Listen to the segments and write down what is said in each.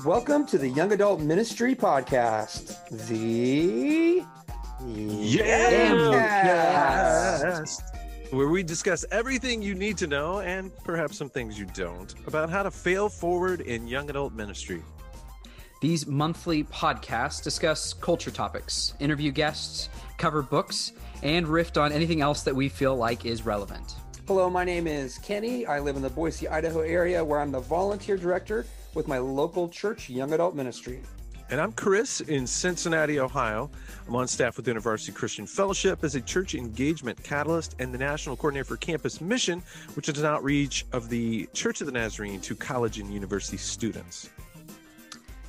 Welcome to the Young Adult Ministry Podcast. The Yamcast, where we discuss everything you need to know and perhaps some things you don't about how to fail forward in young adult ministry. These monthly podcasts discuss culture topics, interview guests, cover books, and riff on anything else that we feel like is relevant. Hello, my name is Kenny. I live in the Boise, Idaho area where I'm the volunteer director with my local church young adult ministry. And I'm Chris in Cincinnati, Ohio. I'm on staff with InterVarsity Christian Fellowship as a church engagement catalyst and the national coordinator for campus mission, which is an outreach of the Church of the Nazarene to college and university students.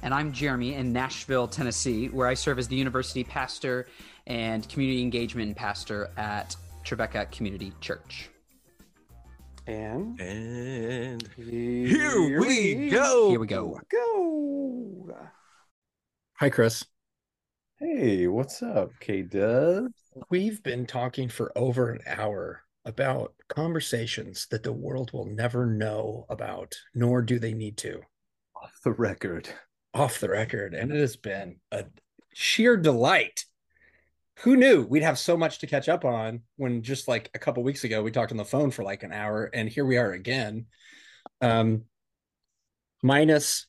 And I'm Jeremy in Nashville, Tennessee, where I serve as the university pastor and community engagement pastor at Trevecca Community Church. And And here, here we go. Here we go. Go. Hi, Chris. Hey, what's up, K Dub? We've been talking for over an hour about conversations that the world will never know about, nor do they need to, Off the record. off the record. And it has been a sheer delight. Who knew we'd have so much to catch up on when just like a couple weeks ago we talked on the phone for like an hour, and here we are again. Um, minus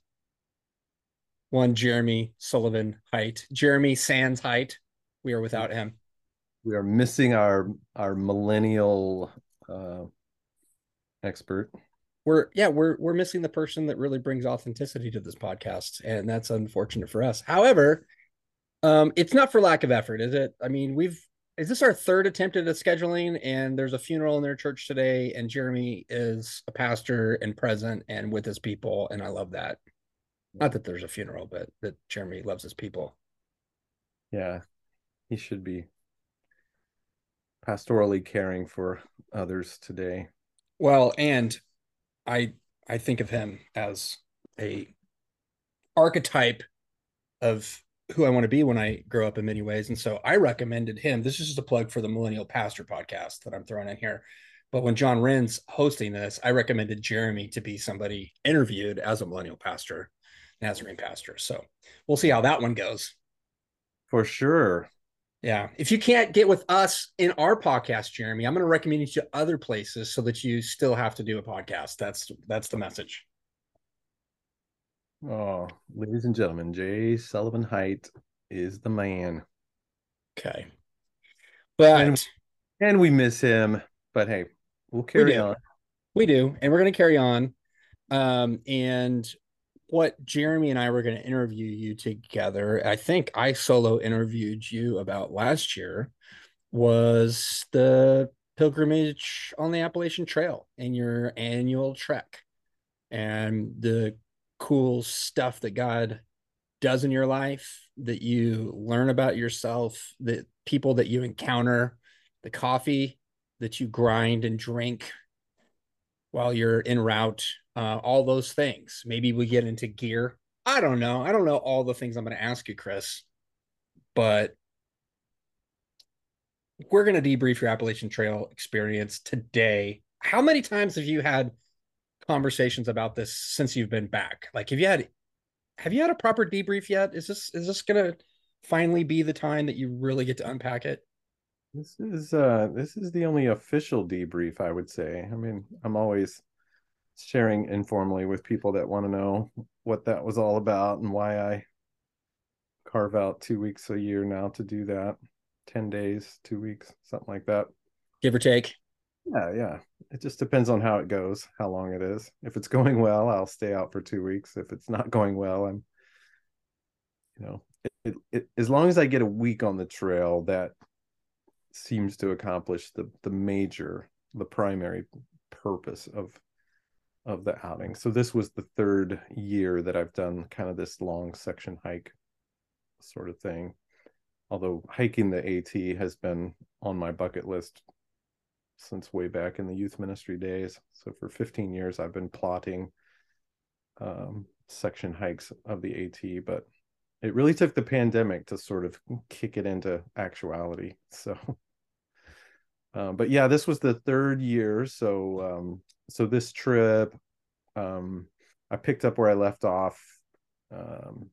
one Jeremy Sullivan height, Jeremy Sands height. We are without him. We are missing our our millennial uh expert. we're yeah we're we're missing the person that really brings authenticity to this podcast and that's unfortunate for us however um it's not for lack of effort is it i mean we've is this our third attempt at the scheduling and there's a funeral in their church today and jeremy is a pastor and present and with his people and i love that not that there's a funeral but that jeremy loves his people Yeah. He should be pastorally caring for others today. Well, and I I think of him as a archetype of who I want to be when I grow up in many ways. And so I recommended him. This is just a plug for the Millennial Pastor podcast that I'm throwing in here. But when John Wren's hosting this, I recommended Jeremy to be somebody interviewed as a millennial pastor, Nazarene pastor. So we'll see how that one goes. For sure. Yeah. If you can't get with us in our podcast, Jeremy, I'm going to recommend you to other places so that you still have to do a podcast. That's that's the message. Oh, ladies and gentlemen, Jay Sullivan Height is the man. Okay. But And- And we miss him, but hey, we'll carry do. on. we do, and we're going to carry on. Um, and what Jeremy and I were going to interview you together, I think I solo interviewed you about last year, was the pilgrimage on the Appalachian Trail and your annual trek and the cool stuff that God does in your life that you learn about yourself, the people that you encounter, the coffee that you grind and drink while you're en route, uh, all those things. Maybe we get into gear. I don't know. I don't know all the things I'm going to ask you, Chris, but we're going to debrief your Appalachian Trail experience today. How many times have you had conversations about this since you've been back? Like, have you had have you had a proper debrief yet? Is this is this going to finally be the time that you really get to unpack it? This is uh this is the only official debrief, I would say. I mean, I'm always sharing informally with people that want to know what that was all about and why I carve out two weeks a year now to do that. 10 days, two weeks, something like that. Give or take. Yeah, yeah. It just depends on how it goes, how long it is. If it's going well, I'll stay out for two weeks. If it's not going well, I'm, you know, it, it, it, as long as I get a week on the trail, that seems to accomplish the the major, the primary purpose of of the outing. So this was the third year that I've done kind of this long section hike sort of thing. Although hiking the AT has been on my bucket list since way back in the youth ministry days. So for 15 years, I've been plotting um, section hikes of the AT, but it really took the pandemic to sort of kick it into actuality. So, uh, but yeah, this was the third year. So, um, so this trip, um, I picked up where I left off um,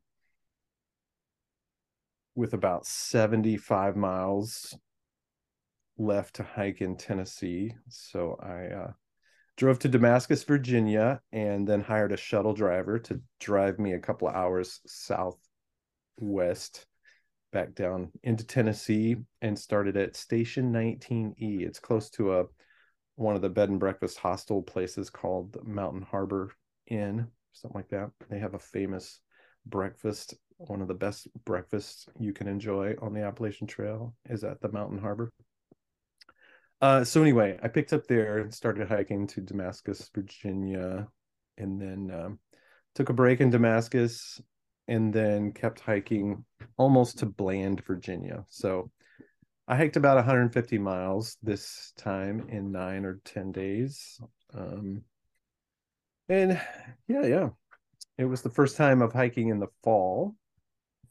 with about 75 miles left to hike in Tennessee. So I uh, drove to Damascus, Virginia, and then hired a shuttle driver to drive me a couple of hours southwest back down into Tennessee and started at Station 19E. It's close to a one of the bed and breakfast hostel places called Mountain Harbor Inn, something like that. They have a famous breakfast. One of the best breakfasts you can enjoy on the Appalachian Trail is at the Mountain Harbor. Uh, so anyway, I picked up there and started hiking to Damascus, Virginia, and then um, took a break in Damascus, and then kept hiking almost to Bland, Virginia. So I hiked about 150 miles this time in nine or 10 days. Um, and yeah, yeah, it was the first time of hiking in the fall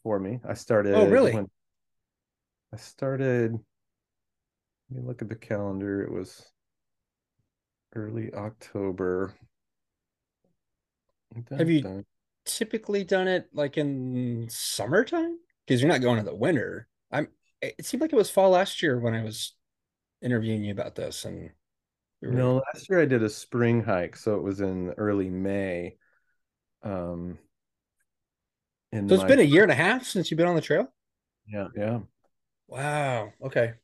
for me. I started. Oh, really? I started. Let me look at the calendar. It was early October. Have you typically done it like in summertime? Because you're not going in the winter. I'm. It seemed like it was fall last year when I was interviewing you about this, and we were- No, last year I did a spring hike, so it was in early May. Um, So it's my- been a year and a half since you've been on the trail. yeah, yeah, Wow. Okay.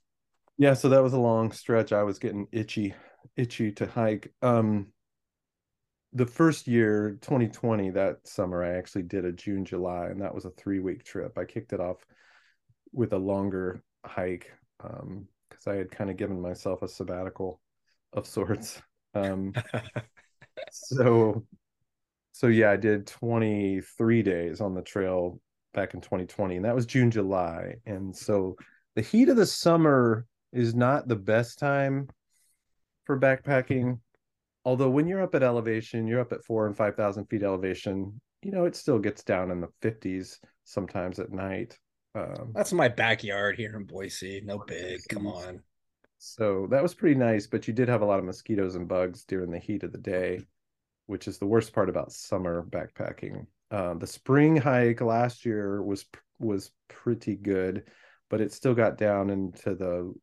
Yeah. So that was a long stretch. I was getting itchy, itchy to hike. Um, the first year, 2020, that summer, I actually did a June, July, and that was a three week trip. I kicked it off with a longer hike um because I had kind of given myself a sabbatical of sorts. Um, so so yeah i did 23 days on the trail back in 2020 and that was june july and so the heat of the summer is not the best time for backpacking although when you're up at elevation you're up at four and five thousand feet elevation you know it still gets down in the 50s sometimes at night um, That's my backyard here in Boise. No big. Come on. so that was pretty nice, but you did have a lot of mosquitoes and bugs during the heat of the day, which is the worst part about summer backpacking. Uh, the spring hike last year was was pretty good, but it still got down into the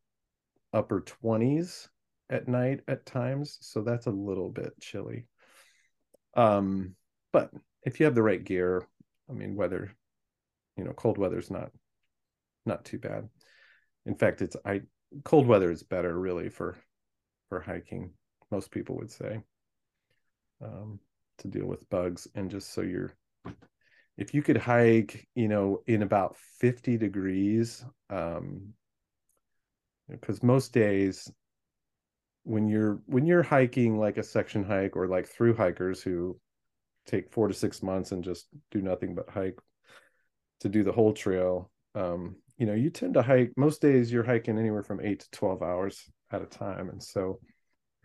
upper 20s at night at times, so that's a little bit chilly. Um, but if you have the right gear, I mean, weather, you know, cold weather's not not too bad. In fact, it's I cold weather is better really for for hiking most people would say um to deal with bugs and just so you're if you could hike you know in about 50 degrees um because most days when you're when you're hiking like a section hike or like through hikers who take four to six months and just do nothing but hike to do the whole trail um you know you tend to hike most days you're hiking anywhere from 8 to 12 hours at a time and so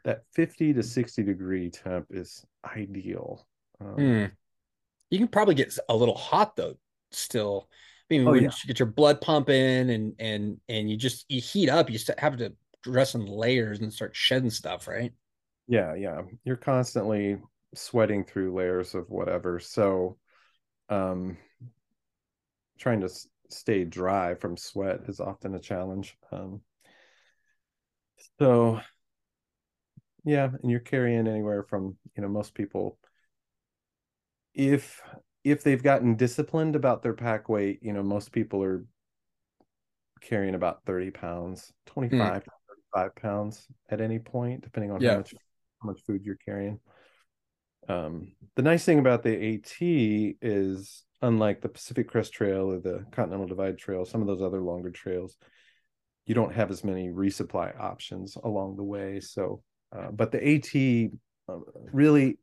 that 50 to 60 degree temp is ideal um, Hmm. You can probably get a little hot though. Still, Oh, when yeah. you get your blood pumping and and and you just you heat up, you have to dress in layers and start shedding stuff, right? yeah yeah you're constantly sweating through layers of whatever so um trying to s- stay dry from sweat is often a challenge um so yeah and you're carrying anywhere from you know most people if if they've gotten disciplined about their pack weight you know most people are carrying about 30 pounds 25 to 35 pounds at any point depending on Yeah. how much how much food you're carrying. Um the nice thing about the at is unlike the pacific crest trail or the continental divide trail some of those other longer trails you don't have as many resupply options along the way. So uh, but the at uh, really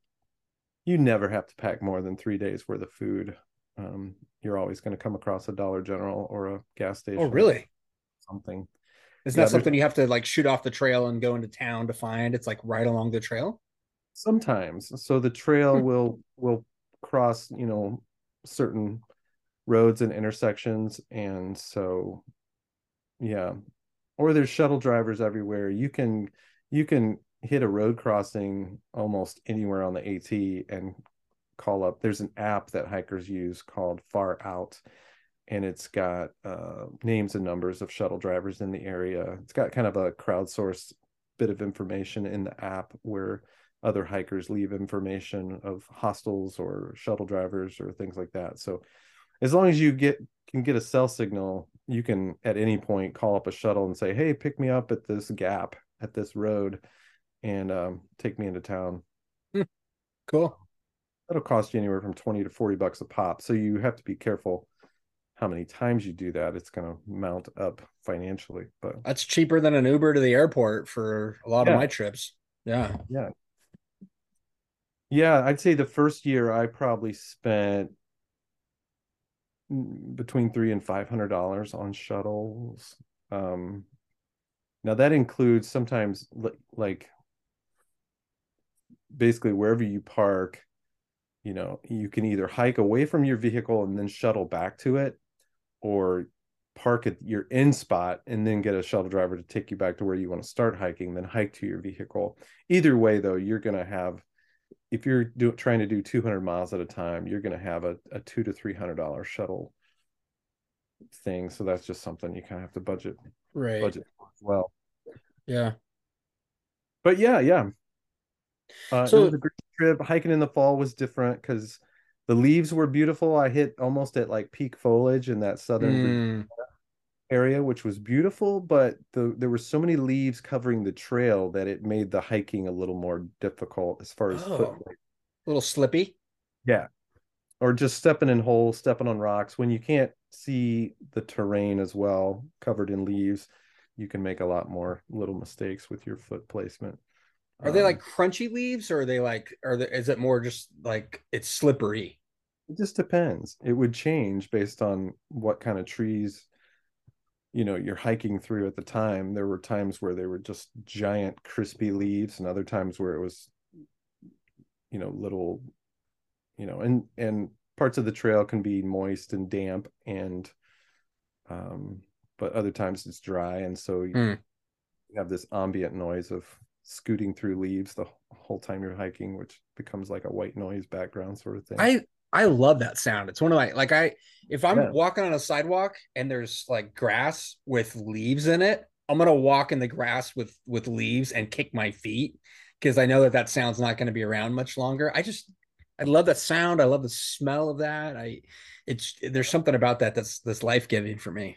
you never have to pack more than three days worth of food um, you're always going to come across a dollar general or a gas station Oh, really? something It's Yeah, not something you have to like shoot off the trail and go into town to find. It's like right along the trail. sometimes so the trail Hmm. will will cross you know certain roads and intersections and so yeah or there's shuttle drivers everywhere you can you can hit a road crossing almost anywhere on the AT and call up. There's an app that hikers use called Far Out, and it's got uh, names and numbers of shuttle drivers in the area. It's got kind of a crowdsourced bit of information in the app where other hikers leave information of hostels or shuttle drivers or things like that. So as long as you get can get a cell signal, you can at any point call up a shuttle and say, "Hey, pick me up at this gap at this road, and um, take me into town." Hmm. Cool. That'll cost you anywhere from twenty to forty bucks a pop. So you have to be careful how many times you do that. It's going to mount up financially, but that's cheaper than an Uber to the airport for a lot yeah. of my trips. Yeah. Yeah. Yeah, I'd say the first year I probably spent between three and five hundred dollars on shuttles. Um, now that includes sometimes like basically wherever you park, you know, you can either hike away from your vehicle and then shuttle back to it, or park at your in spot and then get a shuttle driver to take you back to where you want to start hiking, then hike to your vehicle. Either way, though, you're going to have if you're do, trying to do 200 miles at a time, you're going to have a, a two to three hundred dollar shuttle thing. So that's just something you kind of have to budget, right? Budget as well. Yeah. But yeah, yeah. Uh, so it was a great trip. Hiking in the fall was different because the leaves were beautiful. I hit almost at like peak foliage in that southern mm area, which was beautiful, but the, there were so many leaves covering the trail that it made the hiking a little more difficult as far as oh, a little slippy. Yeah. Or just stepping in holes, stepping on rocks. When you can't see the terrain as well, covered in leaves, you can make a lot more little mistakes with your foot placement. Are um, they like crunchy leaves or are they like, or is it more just like it's slippery? It just depends. It would change based on what kind of trees you know you're hiking through at the time there were times where they were just giant crispy leaves and other times where it was you know little you know and and parts of the trail can be moist and damp and um but other times it's dry and so you, mm. have this ambient noise of scooting through leaves the whole time you're hiking which becomes like a white noise background sort of thing i I love that sound. It's one of my like I if I'm yeah. walking on a sidewalk and there's like grass with leaves in it, I'm gonna walk in the grass with with leaves and kick my feet because I know that that sound's not going to be around much longer. I just I love that sound. I love the smell of that. I it's there's something about that that's that's life giving for me.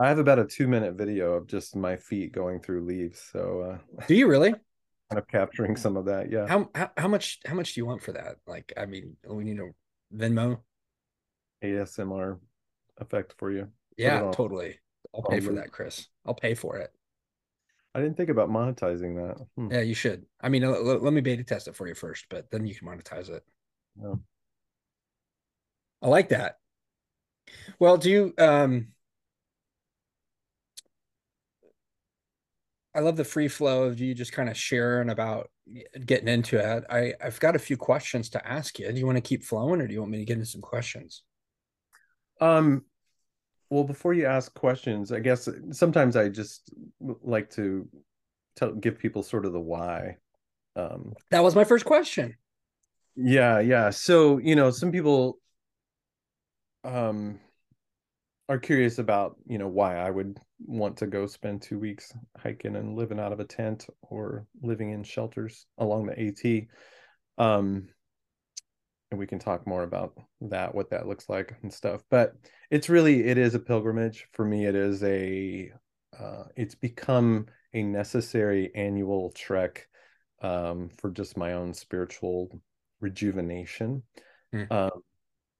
I have about a two minute video of just my feet going through leaves. So uh, do you really? kind of capturing some of that. Yeah. How, how how much how much do you want for that? Like, I mean, we need a Venmo? ASMR effect for you. Yeah, totally. I'll pay for that, Chris. I'll pay for it. I didn't think about monetizing that. Hmm. Yeah, you should. I mean, let, let, me beta test it for you first, but then you can monetize it. Yeah. I like that. Well, do you um I love the free flow of you just kind of sharing about getting into it. I, I've got a few questions to ask you. Do you want to keep flowing or do you want me to get into some questions? Um, well, before you ask questions, I guess sometimes I just like to tell, give people sort of the why. Um, that was my first question. Yeah. Yeah. So, you know, some people, um, are curious about you know why I would want to go spend two weeks hiking and living out of a tent or living in shelters along the AT. Um, and we can talk more about that, what that looks like and stuff. But it's really it is a pilgrimage for me. It is a uh, it's become a necessary annual trek um, for just my own spiritual rejuvenation. Mm. Um,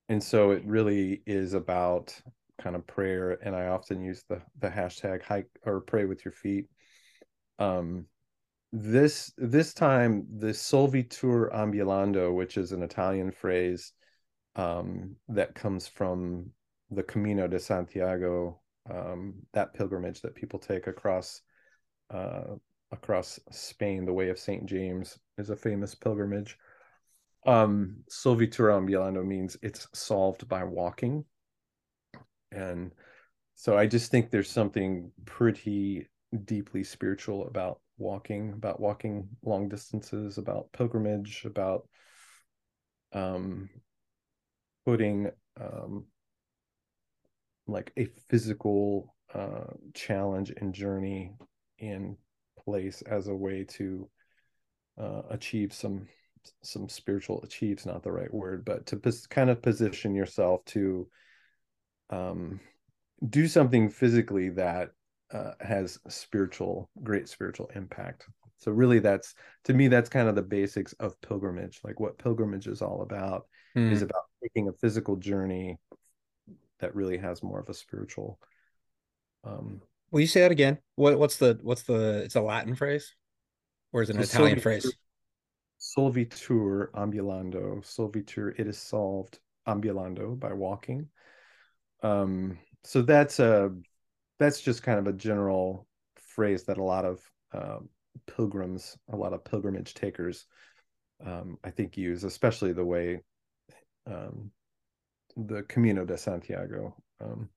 and so it really is about kind of prayer and i often use the the hashtag hike or pray with your feet. Um this this time the solvitur ambulando which is an italian phrase um that comes from the camino de santiago um that pilgrimage that people take across uh across spain the way of saint james is a famous pilgrimage. Um solvitur ambulando means it's solved by walking and so i just think there's something pretty deeply spiritual about walking about walking long distances about pilgrimage about um putting um like a physical uh challenge and journey in place as a way to uh achieve some some spiritual achieves not the right word but to pos- kind of position yourself to um do something physically that uh, has spiritual great spiritual impact so really that's to me that's kind of the basics of pilgrimage like what pilgrimage is all about Hmm. is about taking a physical journey that really has more of a spiritual um Will you say that again? What what's the what's the it's a Latin phrase? Or is it an So Italian solvitur- phrase? solvitur ambulando solvitur it is solved ambulando by walking um so that's a that's just kind of a general phrase that a lot of um, pilgrims a lot of pilgrimage takers um i think use especially the way um the camino de santiago um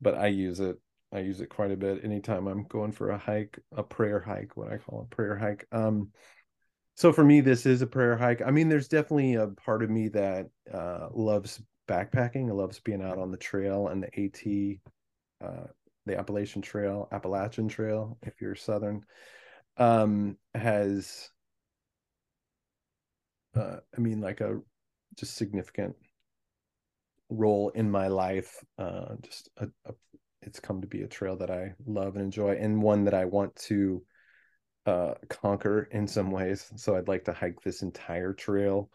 but i use it i use it quite a bit anytime i'm going for a hike a prayer hike what i call a prayer hike. Um so for me this is a prayer hike. I mean there's definitely a part of me that uh loves backpacking. Loves being out on the trail and the at uh the appalachian trail appalachian trail if you're southern um has uh i mean like a just significant role in my life uh just a, a it's come to be a trail that i love and enjoy and one that i want to uh conquer in some ways. So i'd like to hike this entire trail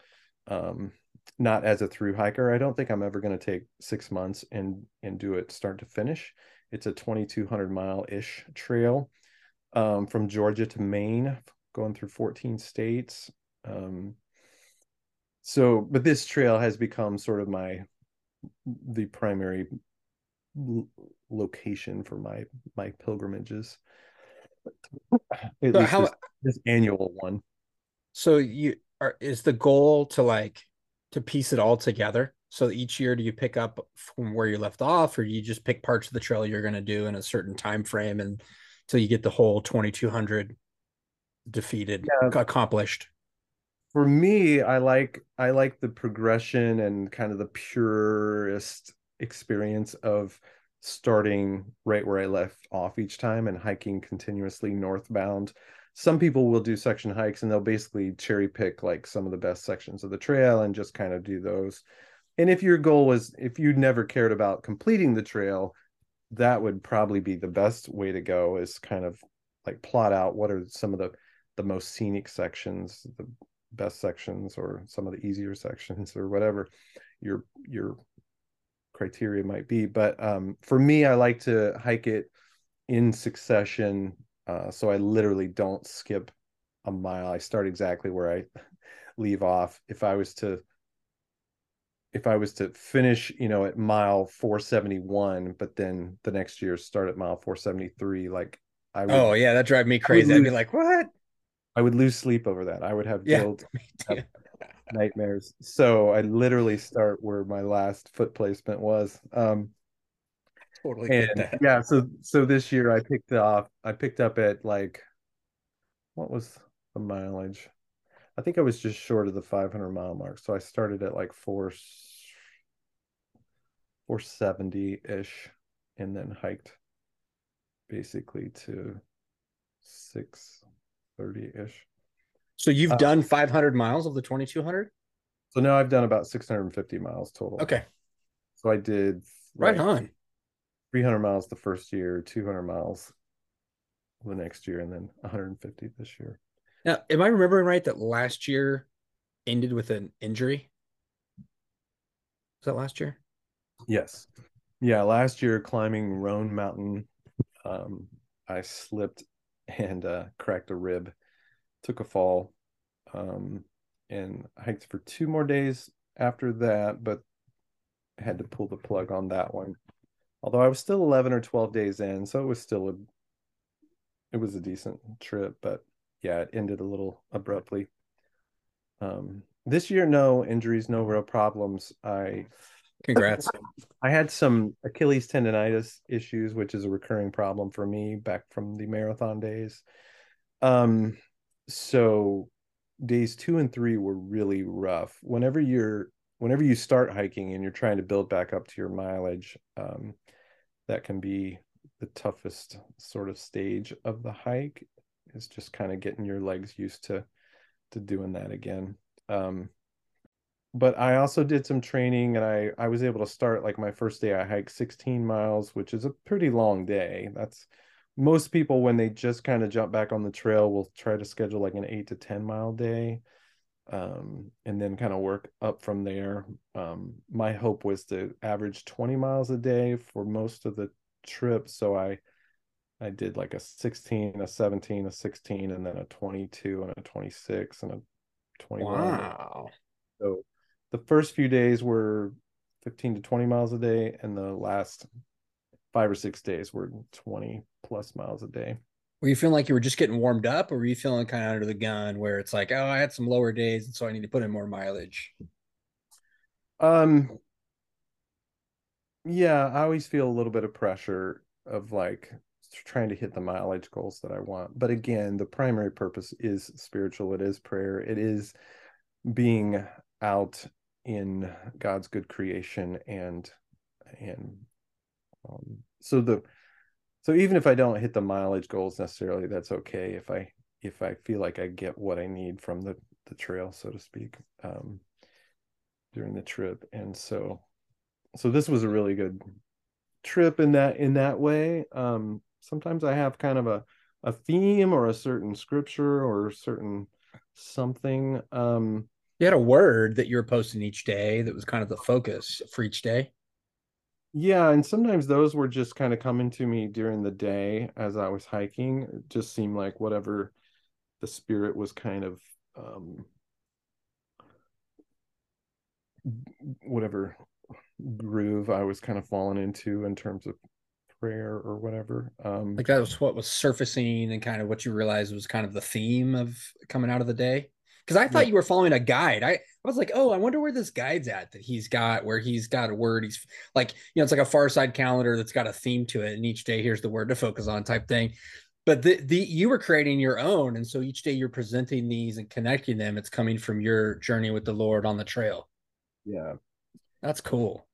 um not as a through hiker i don't think i'm ever going to take six months and and do it start to finish. It's a 2200 mile ish trail um from georgia to maine going through 14 states um so but this trail has become sort of my the primary l- location for my my pilgrimages. At So least how this, this annual one. So you are is the goal to like to piece it all together? So each year do you pick up from where you left off or you just pick parts of the trail you're gonna do in a certain time frame and so you get the whole twenty two hundred defeated Yeah. accomplished? for me i like i like the progression and kind of the purest experience of starting right where i left off each time and hiking continuously northbound some people will do section hikes and they'll basically cherry pick like some of the best sections of the trail and just kind of do those. And if your goal was if you never cared about completing the trail that would probably be the best way to go is kind of like plot out what are some of the the most scenic sections the best sections or some of the easier sections or whatever your your criteria might be. But um for me i like to hike it in succession uh so i literally don't skip a mile i start exactly where i leave off if i was to if i was to finish you know at mile 471 but then the next year start at mile 473 like i would Oh yeah, that drive me crazy. I'd be like, what? i would lose sleep over that i would have Yeah. guilt nightmares. So I literally start where my last foot placement was. Um totally and get that. yeah, so so this year I picked off I picked up at like what was the mileage? I think I was just short of the 500 mile mark. So I started at like 4 470-ish and then hiked basically to 630-ish. So you've Uh, done 500 miles of the 2200? So now I've done about 650 miles total. Okay, So I did right like, on. 300 miles the first year, 200 miles the next year, and then 150 this year. Now, am I remembering right that last year ended with an injury? Was that last year? Yes. Yeah. Last year, climbing Roan Mountain, um, I slipped and uh, cracked a rib, took a fall, um, and hiked for two more days after that, but had to pull the plug on that one. Although I was still 11 or 12 days in, so it was still a it was a decent trip, but yeah, it ended a little abruptly. Um, this year, no injuries, no real problems. I Congrats. I had some Achilles tendonitis issues, which is a recurring problem for me back from the marathon days. Um, so days two and three were really rough. Whenever you're whenever you start hiking and you're trying to build back up to your mileage, um, that can be the toughest sort of stage of the hike. Is just kind of getting your legs used to to doing that again. Um, but I also did some training and I I was able to start like my first day I hiked 16 miles, which is a pretty long day. That's most people when they just kind of jump back on the trail will try to schedule like an 8 to 10 mile day um, and then kind of work up from there. Um, my hope was to average 20 miles a day for most of the trip, so I I did like a 16, a 17, a 16 and then a 22 and a 26 and a 21. Wow. So the first few days were 15 to 20 miles a day and the last five or six days were 20 plus miles a day were you feeling like you were just getting warmed up or were you feeling kind of under the gun where it's like oh i had some lower days and so i need to put in more mileage um yeah i always feel a little bit of pressure of like trying to hit the mileage goals that i want but again the primary purpose is spiritual it is prayer it is being out in God's good creation and and um, so the so even if I don't hit the mileage goals necessarily, that's okay if I if I feel like I get what I need from the the trail, so to speak, um, during the trip. And so so this was a really good trip in that in that way. Um, sometimes I have kind of a a theme or a certain scripture or certain something um you had a word that you were posting each day that was kind of the focus for each day. Yeah, and sometimes those were just kind of coming to me during the day as I was hiking. It just seemed like whatever the spirit was kind of um whatever groove I was kind of falling into in terms of prayer or whatever. Um like that was what was surfacing and kind of what you realized was kind of the theme of coming out of the day because I thought yeah. you were following a guide. I, I was like, oh, I wonder where this guide's at that he's got, where he's got a word. He's like, you know, it's like a far side calendar that's got a theme to it. And each day, here's the word to focus on type thing. But the, the you were creating your own. And so each day you're presenting these and connecting them. It's coming from your journey with the Lord on the trail. Yeah. That's cool.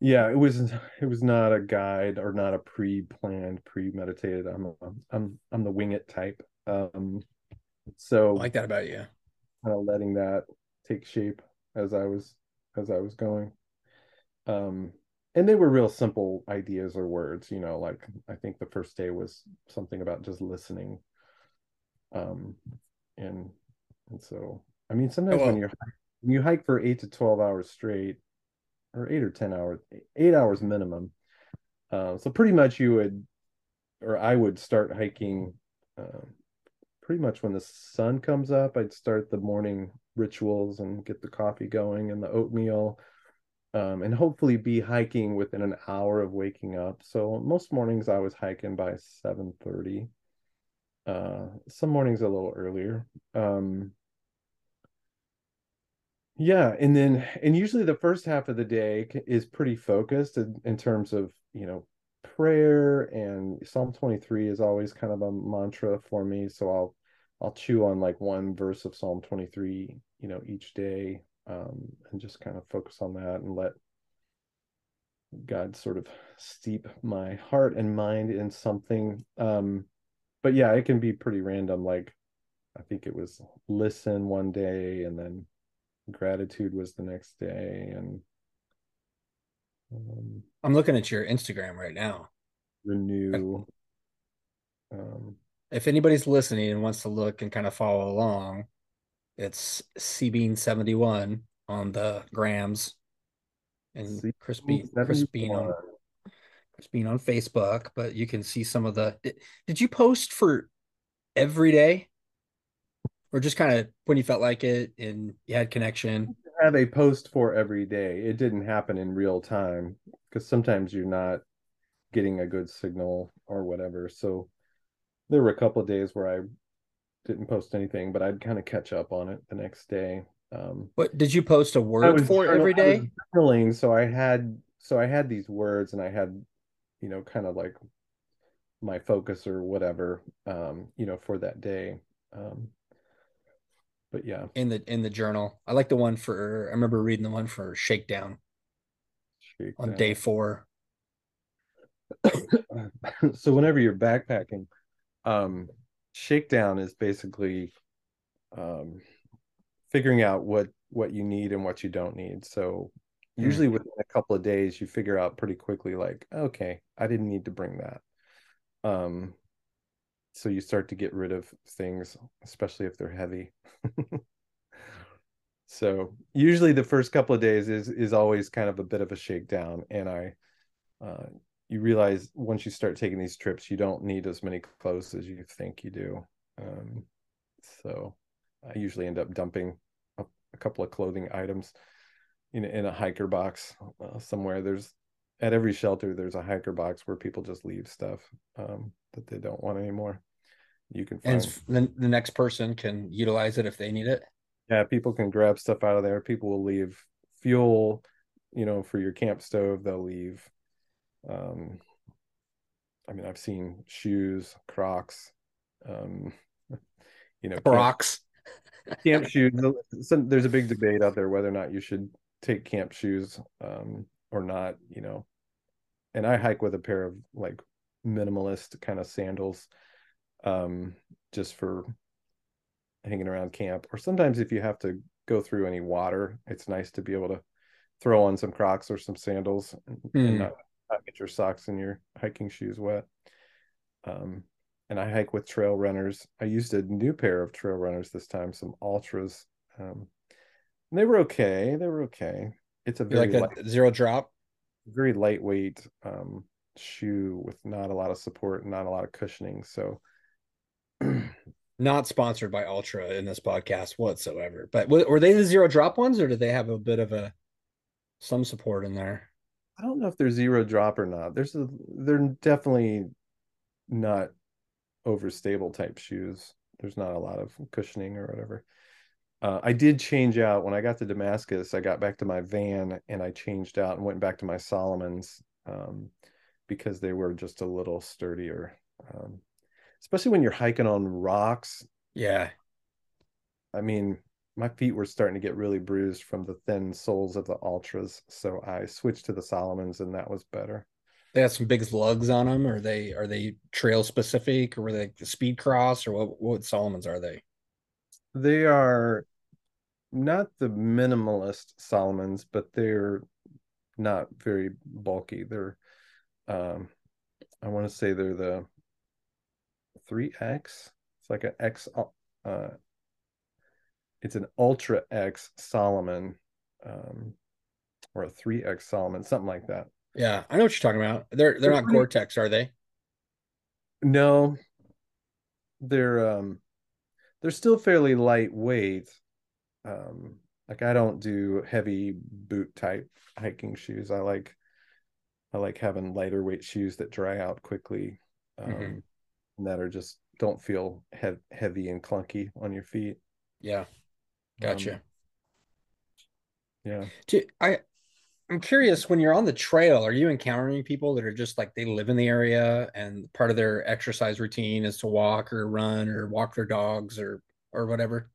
Yeah, it was it was not a guide or not a pre-planned, premeditated. I'm a, I'm I'm the wing it type. Um so I like that about you. Kind of letting that take shape as I was as I was going. Um and they were real simple ideas or words, you know, like I think the first day was something about just listening. Um and and so I mean sometimes oh, well. when you're when you hike for eight to twelve hours straight, or eight or ten hours, eight hours minimum. Uh, so pretty much you would, or I would start hiking um, pretty much when the sun comes up, I'd start the morning rituals and get the coffee going and the oatmeal. Um, and hopefully be hiking within an hour of waking up. So most mornings I was hiking by 7:30. Uh, some mornings a little earlier. Um, yeah, and then and usually the first half of the day is pretty focused in, in terms of you know prayer and Psalm 23 is always kind of a mantra for me. So I'll I'll chew on like one verse of Psalm 23, you know, each day, um, and just kind of focus on that and let God sort of steep my heart and mind in something. Um, but yeah, it can be pretty random. Like I think it was listen one day and then gratitude was the next day and um, I'm looking at your Instagram right now. Renew. Um, if anybody's listening and wants to look and kind of follow along, it's CBean71 on the grams and C- Chris Bean, Chris Bean on Chris Bean on Facebook, but you can see some of the did, did you post for every day? Or just kind of when you felt like it and you had connection? Have a post for every day. It didn't happen in real time because sometimes you're not getting a good signal or whatever. So there were a couple of days where I didn't post anything, but I'd kind of catch up on it the next day. Um, what did you post a word for journal, every day? journaling, so I had so I had these words, and I had, you know, kind of like my focus or whatever, um, you know, for that day. Um, but yeah, in the in the journal. I like the one for. I remember reading the one for Shakedown on day four. so whenever you're backpacking, um, shakedown is basically um, figuring out what what you need and what you don't need. So Hmm. usually within a couple of days, you figure out pretty quickly, like, okay, I didn't need to bring that. Um, so you start to get rid of things, especially if they're heavy. so usually the first couple of days is is always kind of a bit of a shakedown, and I uh, you realize once you start taking these trips, you don't need as many clothes as you think you do. Um, so I usually end up dumping a, a couple of clothing items in, in a hiker box uh, somewhere. There's at every shelter, there's a hiker box where people just leave stuff um, that they don't want anymore. You can find, And the, the next person can utilize it if they need it. yeah, people can grab stuff out of there. People will leave fuel, you know, for your camp stove. They'll leave um i mean i've seen shoes crocs um you know Crocs. camp shoes some, there's a big debate out there whether or not you should take camp shoes um or not you know and i hike with a pair of like minimalist kind of sandals um just for hanging around camp. Or sometimes if you have to go through any water it's nice to be able to throw on some crocs or some sandals and, and Hmm. not, not get your socks and your hiking shoes wet. Um and i hike with trail runners. I used a new pair of trail runners this time some Altras. Um and they were okay. They were okay. It's a very like light, zero drop? Very lightweight um shoe with not a lot of support and not a lot of cushioning so Not sponsored by Altra in this podcast whatsoever. But were they the zero drop ones, or did they have a bit of a some support in there? I don't know if they're zero drop or not. There's a they're definitely not overstable type shoes. There's not a lot of cushioning or whatever. Uh, I did change out when I got to Damascus. I got back to my van and I changed out and went back to my Salomons um, because they were just a little sturdier. Um, especially when you're hiking on rocks. Yeah, I mean, my feet were starting to get really bruised from the thin soles of the Altras, so I switched to the Salomons, and that was better. they had some big lugs on them. Are they are they trail specific, or were they the Speedcross, or what? What Salomons are they? They are not the minimalist Salomons, but they're not very bulky. They're, um, I want to say they're the 3X. It's like an X, uh, it's an Ultra X Salomon, um, or a 3X Salomon, something like that. Yeah, I know what you're talking about. They're they're not Pretty- Gore Tex, are they? No, they're um they're still fairly lightweight. Um like I don't do heavy boot type hiking shoes. I like I like having lighter weight shoes that dry out quickly. Um Mhm. and that are just don't feel he- heavy and clunky on your feet. Yeah, gotcha. Um, yeah. I I'm curious when you're on the trail, are you encountering people that are just like they live in the area and part of their exercise routine is to walk or run or walk their dogs or or whatever?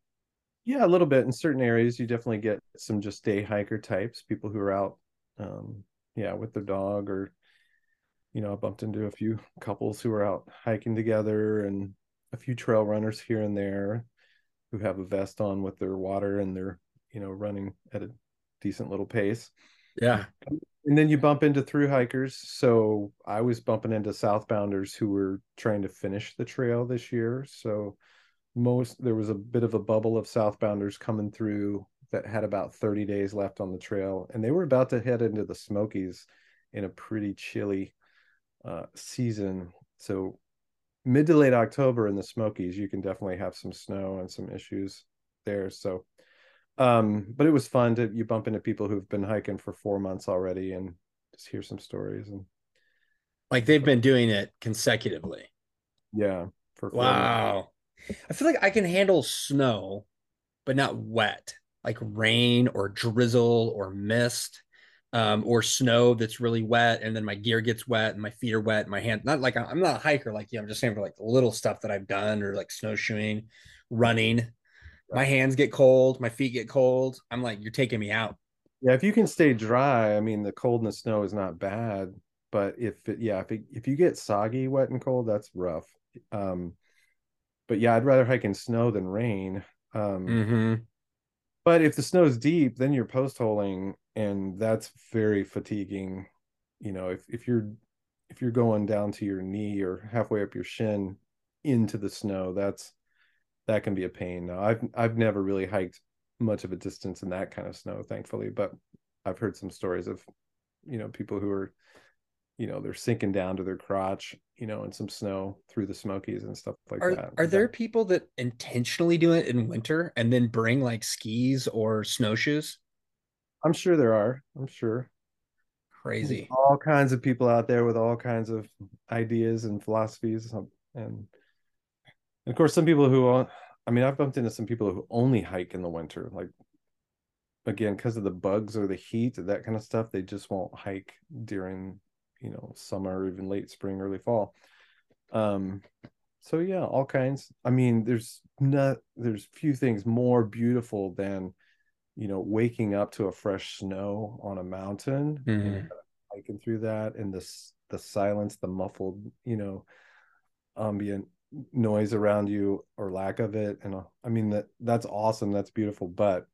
Yeah, a little bit in certain areas. You definitely get some just day hiker types, people who are out, um, yeah, with their dog, or you know, I bumped into a few couples who are out hiking together, and a few trail runners here and there who have a vest on with their water and they're you know running at a decent little pace. Yeah. And then you bump into through hikers. So I was bumping into southbounders who were trying to finish the trail this year. So most there was a bit of a bubble of southbounders coming through that had about 30 days left on the trail and they were about to head into the smokies in a pretty chilly uh, season so mid to late october in the smokies you can definitely have some snow and some issues there so um but it was fun to you bump into people who've been hiking for four months already and just hear some stories and Like they've been doing it consecutively. yeah for four months. I feel like I can handle snow, but not wet, like rain or drizzle or mist, um, or snow that's really wet, and then my gear gets wet and my feet are wet. And my hand, not like I'm not a hiker like you. I'm just saying for like little stuff that I've done or like snowshoeing, running. my hands get cold, my feet get cold. I'm like, you're taking me out. Yeah, if you can stay dry, I mean, the cold and the snow is not bad. But if it, yeah, if it, if you get soggy, wet, and cold, that's rough. Um, but yeah, I'd rather hike in snow than rain. Um, Mm-hmm. but if the snow's deep, then you're post holing, and that's very fatiguing. You know, if if you're if you're going down to your knee or halfway up your shin into the snow, that's that can be a pain. Now, I've I've never really hiked much of a distance in that kind of snow, thankfully, but I've heard some stories of, you know, people who are, you know, they're sinking down to their crotch, you know, in some snow through the Smokies and stuff like Are that. are there people that intentionally do it in winter and then bring like skis or snowshoes? I'm sure there are. I'm sure. Crazy. all kinds of people out there with all kinds of ideas and philosophies and, and of course some people who i mean i've bumped into some people who only hike in the winter like again because of the bugs or the heat that kind of stuff they just won't hike during you know summer or even late spring early fall. Um so yeah all kinds. I mean there's not there's few things more beautiful than you know waking up to a fresh snow on a mountain and Mhm. hiking through that and this the silence the muffled you know ambient noise around you or lack of it. And uh, i mean that that's awesome. That's beautiful. But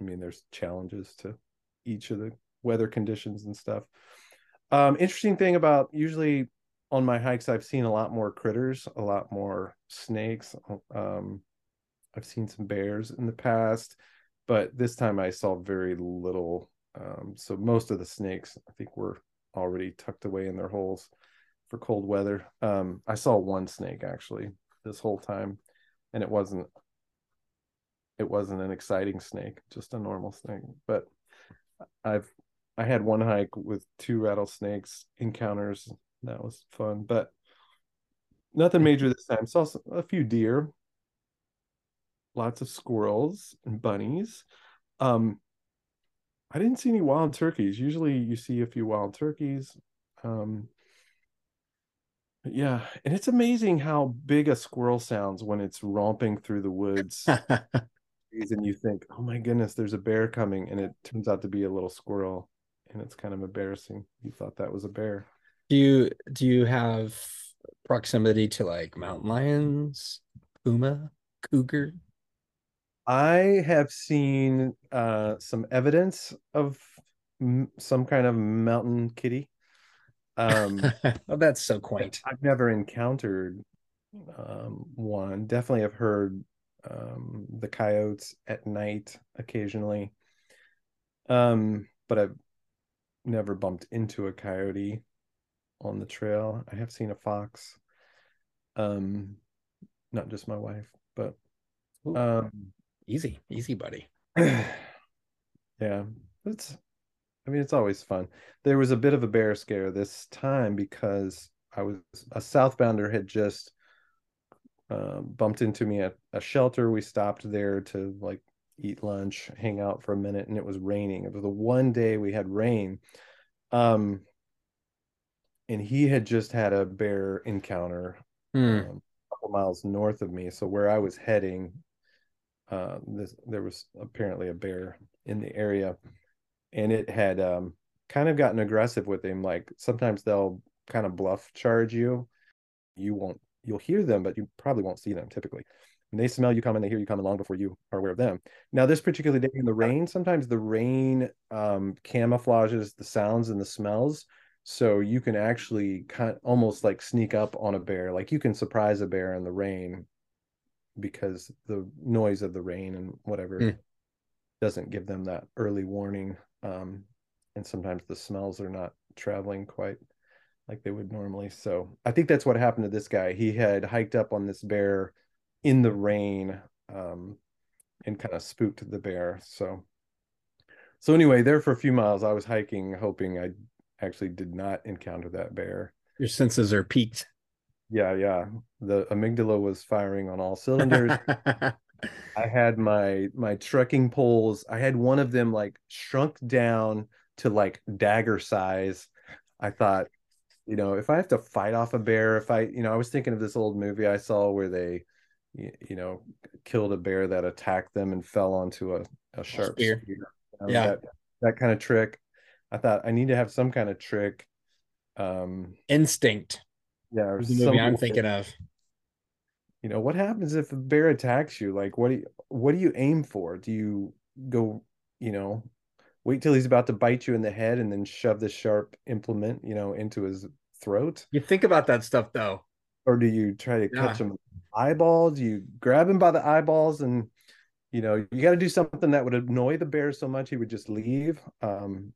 i mean there's challenges to each of the weather conditions and stuff um interesting thing about usually on my hikes i've seen a lot more critters a lot more snakes um i've seen some bears in the past but this time i saw very little um, so most of the snakes, I think, were already tucked away in their holes for cold weather. Um, I saw one snake actually this whole time, and it wasn't it wasn't an exciting snake, just a normal snake. But I've I had one hike with two rattlesnakes encounters. That was fun, but nothing major this time. Saw some- a few deer, lots of squirrels and bunnies. Um, I didn't see any wild turkeys. Usually you see a few wild turkeys. Um, yeah, and it's amazing how big a squirrel sounds when it's romping through the woods. and you think, oh my goodness, there's a bear coming. And it turns out to be a little squirrel. And it's kind of embarrassing. You thought that was a bear. do you do you have proximity to like mountain lions, puma, cougar? I have seen uh, some evidence of m- some kind of mountain kitty. Um, oh, that's so quaint. I've never encountered um, one. Definitely have heard um, the coyotes at night occasionally. Um, but I've never bumped into a coyote on the trail. I have seen a fox. Um, not just my wife, but Ooh. um, Easy, easy, buddy. yeah, it's. I mean, it's always fun. There was a bit of a bear scare this time because I was a southbounder had just uh, bumped into me at a shelter. We stopped there to like eat lunch, hang out for a minute, and it was raining. It was the one day we had rain. Um, and he had just had a bear encounter Hmm. um, a couple miles north of me. So where I was heading, uh, this there was apparently a bear in the area, and it had um, kind of gotten aggressive with him. Like sometimes they'll kind of bluff charge you. You won't. You'll hear them, but you probably won't see them typically. And they smell you coming, they hear you coming long before you are aware of them. Now, this particular day in the rain, sometimes the rain um, camouflages the sounds and the smells. So you can actually kind of almost like sneak up on a bear. Like you can surprise a bear in the rain because the noise of the rain and whatever Hmm. doesn't give them that early warning um and sometimes the smells are not traveling quite like they would normally. So i think that's what happened to this guy. He had hiked up on this bear in the rain um and kind of spooked the bear so so anyway there for a few miles i was hiking hoping i actually did not encounter that bear. Your senses are peaked. Yeah, yeah. The amygdala was firing on all cylinders. I had my my trekking poles. I had one of them like shrunk down to like dagger size. I thought, you know, if I have to fight off a bear, if I, you know, I was thinking of this old movie I saw where they you, know killed a bear that attacked them and fell onto a, a sharp spear. spear. Um, Yeah. that, that kind of trick. I thought I need to have some kind of trick. Um, Instinct yeah, the movie I'm thinking of. you know what happens if a bear attacks you like what do you what do you aim for do you go you know wait till he's about to bite you in the head and then shove the sharp implement you know into his throat You think about that stuff though. or do you try to Yeah. catch him eyeballs you grab him by the eyeballs and you know you got to do something that would annoy the bear so much he would just leave um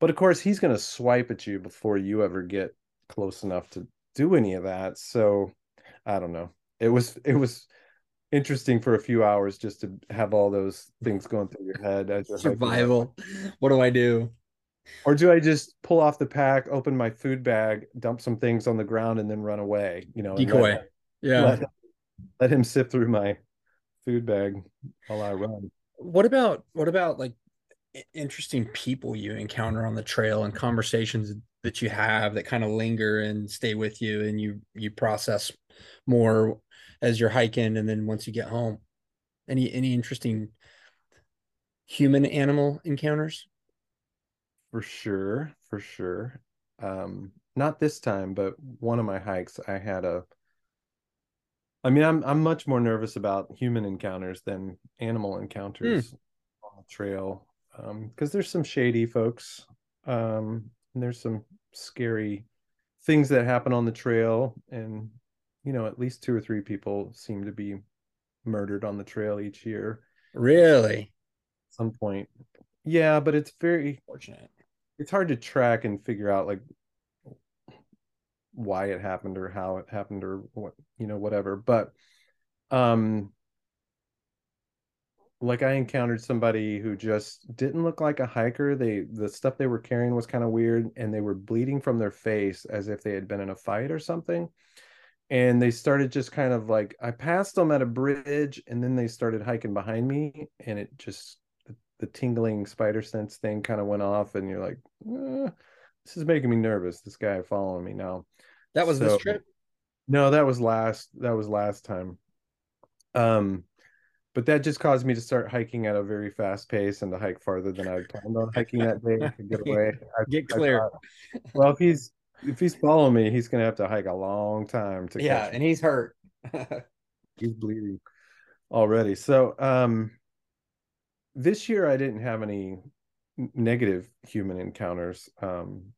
but of course he's going to swipe at you before you ever get close enough to do any of that so i don't know it was it was interesting for a few hours just to have all those things going through your head hiking. Survival. What do I do? or do i just pull off the pack open my food bag dump some things on the ground and then run away you know and let- Decoy. Yeah. let, let him sift through my food bag while I run. What about what about like interesting people you encounter on the trail and conversations that you have that kind of linger and stay with you and you you process more as you're hiking and then once you get home? Any any interesting human animal encounters? For sure, for sure. Um, not this time, but one of my hikes, I had a. I mean, I'm I'm much more nervous about human encounters than animal encounters on the trail, um, because there's some shady folks, um, and there's some scary things that happen on the trail, and you know, at least two or three people seem to be murdered on the trail each year. Really? At some point, yeah, but it's very Fortunate. it's hard to track and figure out like why it happened or how it happened or what you know whatever but um like i encountered somebody who just didn't look like a hiker. They the stuff they were carrying was kind of weird and they were bleeding from their face as if they had been in a fight or something and they started just kind of like i passed them at a bridge and then they started hiking behind me and it just the, the tingling spider sense thing kind of went off and you're like "Eh, this is making me nervous this guy following me now That was So- this trip? no that was last that was last time um but that just caused me to start hiking at a very fast pace and to hike farther than i planned on hiking that day to get away I- Get I clear. thought, well if he's if he's following me he's gonna have to hike a long time to Yeah, catch me and he's hurt. he's bleeding already. So um this year I didn't have any negative human encounters. Um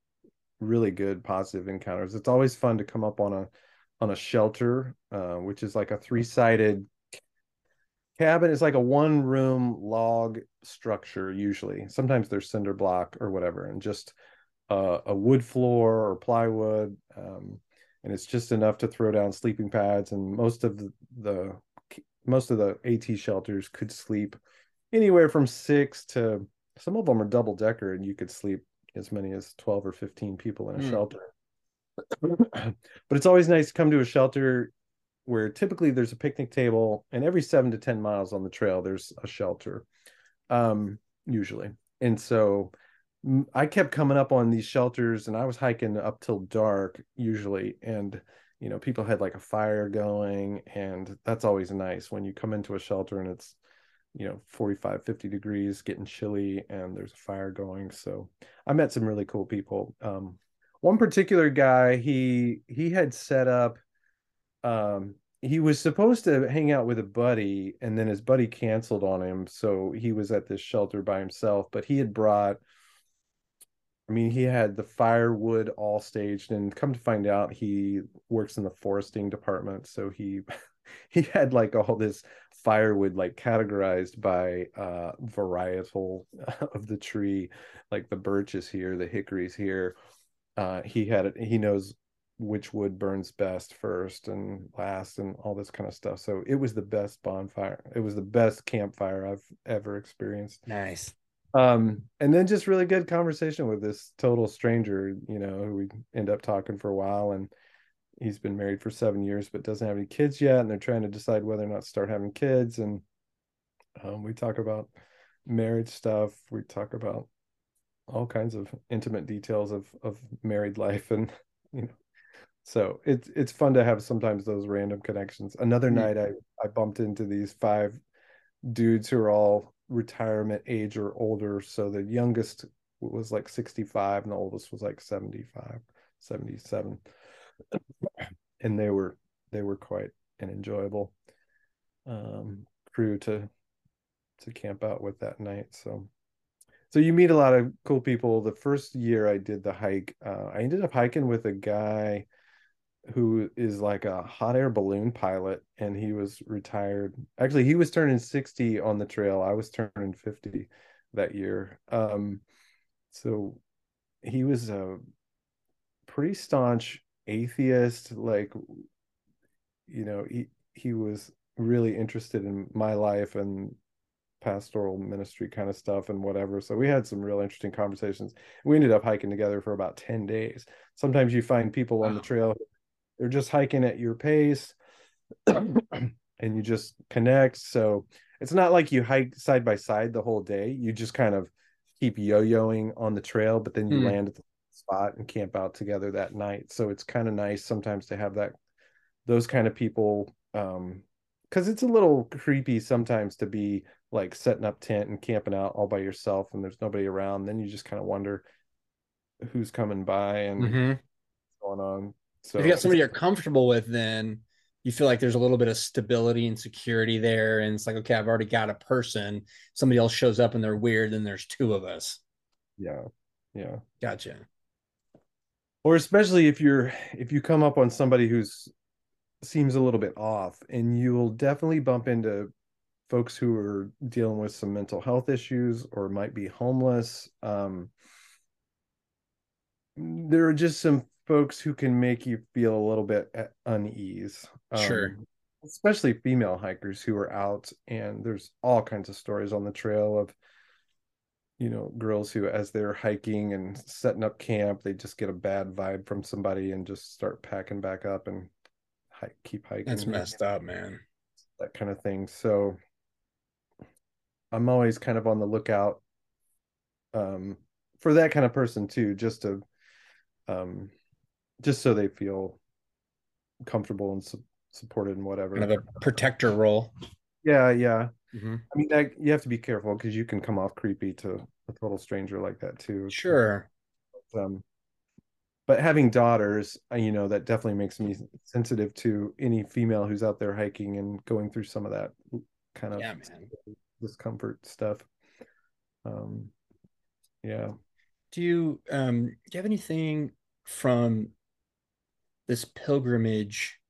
really good positive encounters. It's always fun to come up on a on a shelter, uh, which is like a three-sided cabin. It's like a one-room log structure usually. Sometimes there's cinder block or whatever, and just uh, a wood floor or plywood. Um, and it's just enough to throw down sleeping pads and most of the, the most of the AT shelters could sleep anywhere from six to some of them are double decker and you could sleep as many as 12 or 15 people in a Hmm. shelter but it's always nice to come to a shelter where typically there's a picnic table and every seven to 10 miles on the trail there's a shelter um usually and so mm, I kept coming up on these shelters and I was hiking up till dark usually and you know people had like a fire going and that's always nice when you come into a shelter and it's you know 45 50 degrees getting chilly and there's a fire going. So I met some really cool people. Um one particular guy he he had set up um he was supposed to hang out with a buddy and then his buddy canceled on him. So he was at this shelter by himself but he had brought I mean, he had the firewood all staged, and come to find out, he works in the foresting department. So he he had like all this firewood like categorized by uh varietal of the tree, like the birch is here, the hickory's here. Uh, he had it. He knows which wood burns best first and last, and all this kind of stuff. So it was the best bonfire. It was the best campfire I've ever experienced Nice. um and then just really good conversation with this total stranger you know who we end up talking for a while and he's been married for seven years but doesn't have any kids yet and they're trying to decide whether or not to start having kids and um, we talk about marriage stuff we talk about all kinds of intimate details of of married life and you know so it's it's fun to have sometimes those random connections another Mm. night i i bumped into these five dudes who are all retirement age or older so the youngest was like 65 and the oldest was like 75 77 and they were they were quite an enjoyable um crew to to camp out with that night. So so you meet a lot of cool people. The first year i did the hike uh, i ended up hiking with a guy who is like a hot air balloon pilot and he was retired. Actually he was turning 60 on the trail. I was turning 50 that year. Um so he was a pretty staunch atheist like you know he he was really interested in my life and pastoral ministry kind of stuff and whatever. So we had some real interesting conversations. We ended up hiking together for about 10 days. Sometimes you find people on the trail they're just hiking at your pace and you just connect. So it's not like you hike side by side the whole day. You just kind of keep yo-yoing on the trail but then you Hmm. land at the spot and camp out together that night so it's kind of nice sometimes to have that those kind of people um because it's a little creepy sometimes to be like setting up tent and camping out all by yourself and there's nobody around then you just kind of wonder who's coming by and mm-hmm. what's going on so if you got somebody you're comfortable with, then you feel like there's a little bit of stability and security there. And it's like, okay, I've already got a person. Somebody else shows up and they're weird, then there's two of us. yeah yeah Gotcha. Or especially if you're if you come up on somebody who's seems a little bit off and you'll definitely bump into folks who are dealing with some mental health issues or might be homeless um there are just some folks who can make you feel a little bit at unease Sure. Um, especially female hikers who are out and there's all kinds of stories on the trail of you know girls who as they're hiking and setting up camp they just get a bad vibe from somebody and just start packing back up and hike, keep hiking That's messed up, man. that kind of thing so i'm always kind of on the lookout um for that kind of person too just to um just so they feel comfortable and su- supported and whatever Kind of a protector role. yeah yeah Mhm. i mean that, you have to be careful because you can come off creepy to a total stranger like that too Sure. um but having daughters uh, you know that definitely makes me sensitive to any female who's out there hiking and going through some of that kind of Yeah, discomfort stuff um yeah Do you um do you have anything from this pilgrimage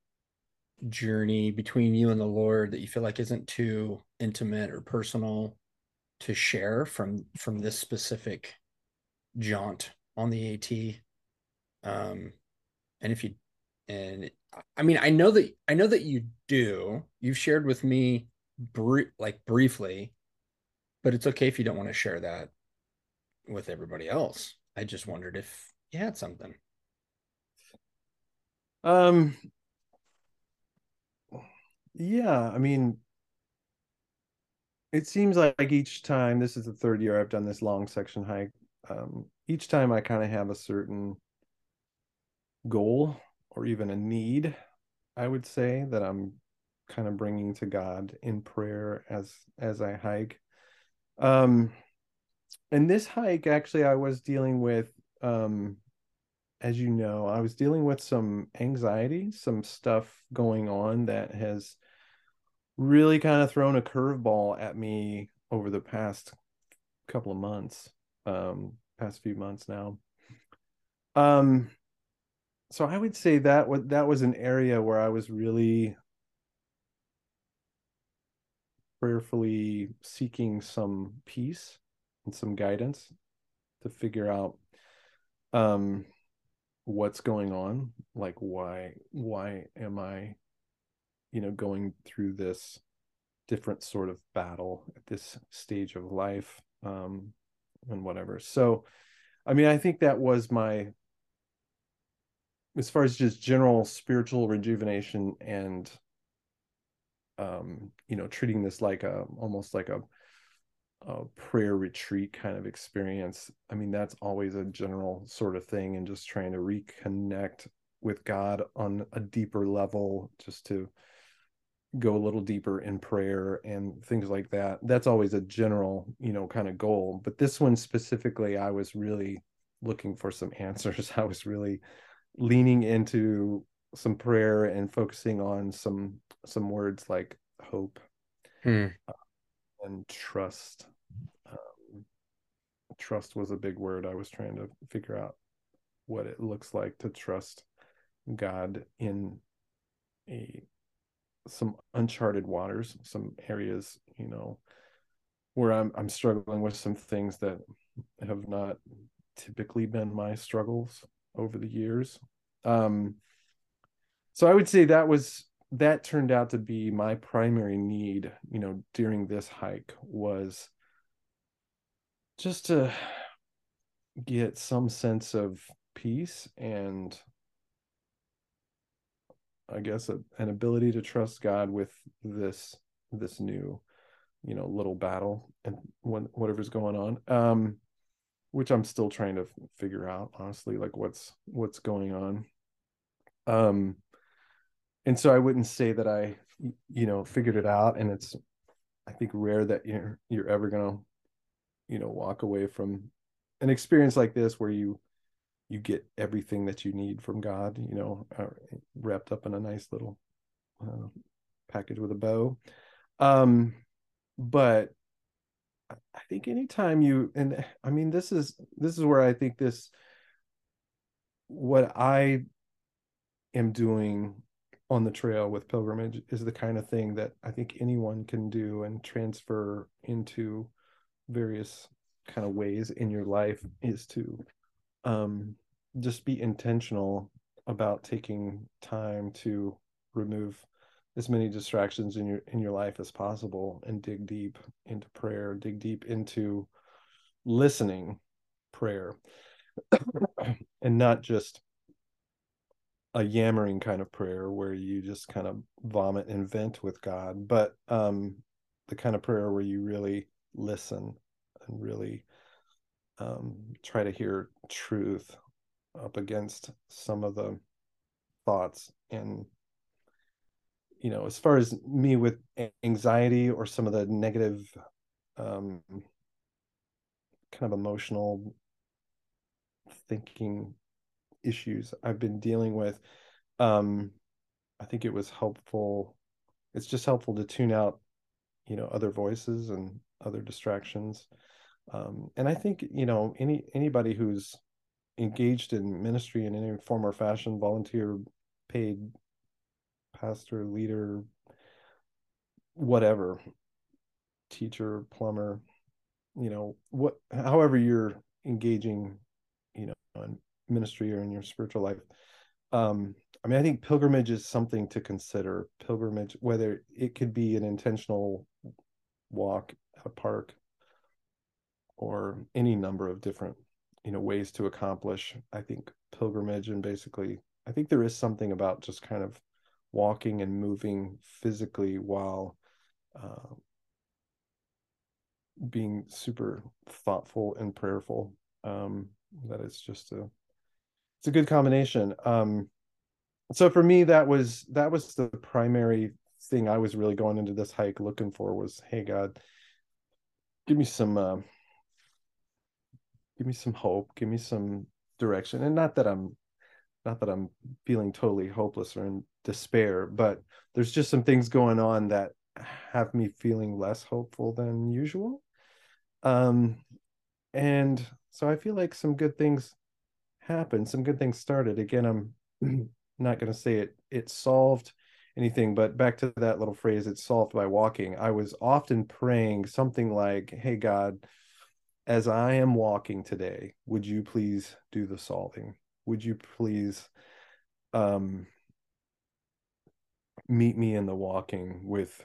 journey between you and the Lord that you feel like isn't too intimate or personal to share from from this specific jaunt on the AT? Um and if you and I mean I know that I know that you do. You've shared with me br- like briefly, but it's okay if you don't want to share that with everybody else. I just wondered if you had something. um yeah i mean it seems like each time this is the third year i've done this long section hike um each time i kind of have a certain goal or even a need i would say that i'm kind of bringing to god in prayer as as i hike. Um and this hike actually i was dealing with um as you know i was dealing with some anxiety some stuff going on that has really kind of thrown a curveball at me over the past couple of months um past few months now. Um so i would say that was that was an area where i was really prayerfully seeking some peace and some guidance to figure out um what's going on like why why am i you know going through this different sort of battle at this stage of life um and whatever. So i mean i think that was my as far as just general spiritual rejuvenation and um you know treating this like a almost like a a prayer retreat kind of experience i mean that's always a general sort of thing and just trying to reconnect with God on a deeper level, just to go a little deeper in prayer and things like that. That's always a general, you know, kind of goal. But this one specifically, I was really looking for some answers. I was really leaning into some prayer and focusing on some some words like hope Hmm. and trust. Um, trust was a big word. I was trying to figure out what it looks like to trust God in a some uncharted waters, some areas, you know, where I'm I'm struggling with some things that have not typically been my struggles over the years. Um so I would say that was that turned out to be my primary need, you know, during this hike was just to get some sense of peace and I guess a, an ability to trust God with this this new, you know, little battle and when whatever's going on. Um which I'm still trying to figure out honestly like what's what's going on. Um and so I wouldn't say that I you know figured it out and it's I think rare that you're you're ever to you know walk away from an experience like this where you you get everything that you need from God, you know, uh, wrapped up in a nice little uh, package with a bow. Um, but I think anytime you and I mean this is this is where I think this what I am doing on the trail with pilgrimage is the kind of thing that I think anyone can do and transfer into various kind of ways in your life is to um, just be intentional about taking time to remove as many distractions in your in your life as possible and dig deep into prayer dig deep into listening prayer and not just a yammering kind of prayer where you just kind of vomit and vent with god but um the kind of prayer where you really listen and really um, try to hear truth up against some of the thoughts and you know as far as me with anxiety or some of the negative um, kind of emotional thinking issues i've been dealing with um i think it was helpful it's just helpful to tune out you know other voices and other distractions um, and I think you know any anybody who's engaged in ministry in any form or fashion, volunteer, paid, pastor, leader, whatever, teacher, plumber, you know what, however you're engaging, you know, in ministry or in your spiritual life. Um, I mean, I think pilgrimage is something to consider. Pilgrimage, whether it could be an intentional walk at a park or any number of different you know ways to accomplish i think pilgrimage and basically i think there is something about just kind of walking and moving physically while uh, being super thoughtful and prayerful. Um that it's just a it's a good combination. Um so for me that was that was the primary thing i was really going into this hike looking for was hey god give me some uh, give me some hope. Give me some direction. And not that i'm not that i'm feeling totally hopeless or in despair but there's just some things going on that have me feeling less hopeful than usual. Um and so i feel like some good things happened. Some good things started. Again i'm not going to say it it solved anything but back to that little phrase it's solved by walking. I was often praying something like hey god as I am walking today, would you please do the solving? Would you please um, meet me in the walking with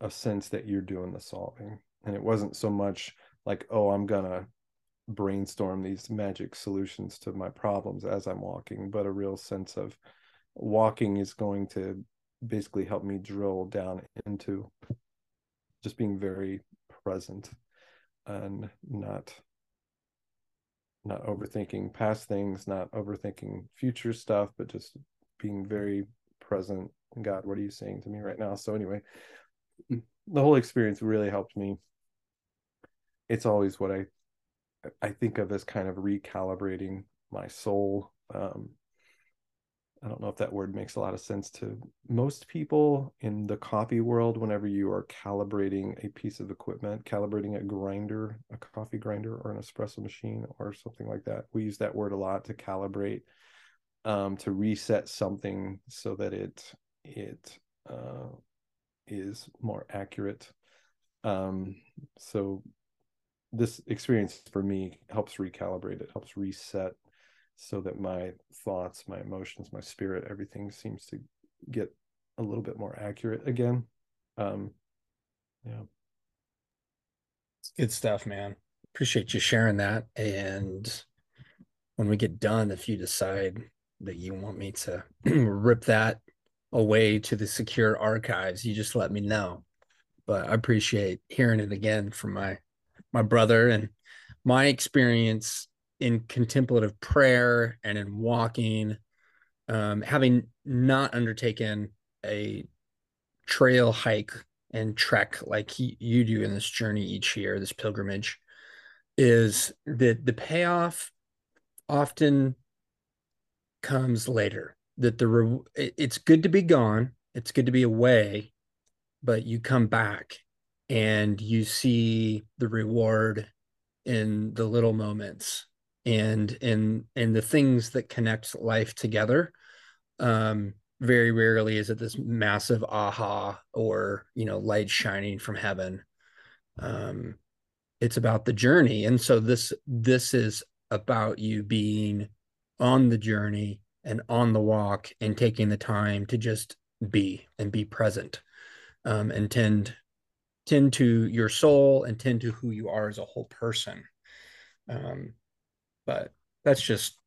a sense that you're doing the solving? And it wasn't so much like, oh, I'm going to brainstorm these magic solutions to my problems as I'm walking, but a real sense of walking is going to basically help me drill down into just being very present and not not overthinking past things not overthinking future stuff but just being very present god. What are you saying to me right now? So anyway the whole experience really helped me. It's always what i i think of as kind of recalibrating my soul um I don't know if that word makes a lot of sense to most people in the coffee world. Whenever you are calibrating a piece of equipment, calibrating a grinder, a coffee grinder, or an espresso machine, or something like that, we use that word a lot to calibrate, um, to reset something so that it it uh, is more accurate. Um, so this experience for me helps recalibrate it, helps reset so that my thoughts, my emotions, my spirit, everything seems to get a little bit more accurate again. Um, yeah. Good stuff, man. Appreciate you sharing that. And when we get done, if you decide that you want me to rip that away to the secure archives, you just let me know. But I appreciate hearing it again from my my brother and my experience in contemplative prayer and in walking, um, having not undertaken a trail hike and trek like he, you do in this journey each year, this pilgrimage, is that the payoff often comes later. That the re- it's good to be gone, it's good to be away, but you come back and you see the reward in the little moments and and in the things that connect life together um very rarely is it this massive aha or you know light shining from heaven. Um it's about the journey. And so this this is about you being on the journey and on the walk and taking the time to just be and be present um, and tend tend to your soul and tend to who you are as a whole person. Um, but that's just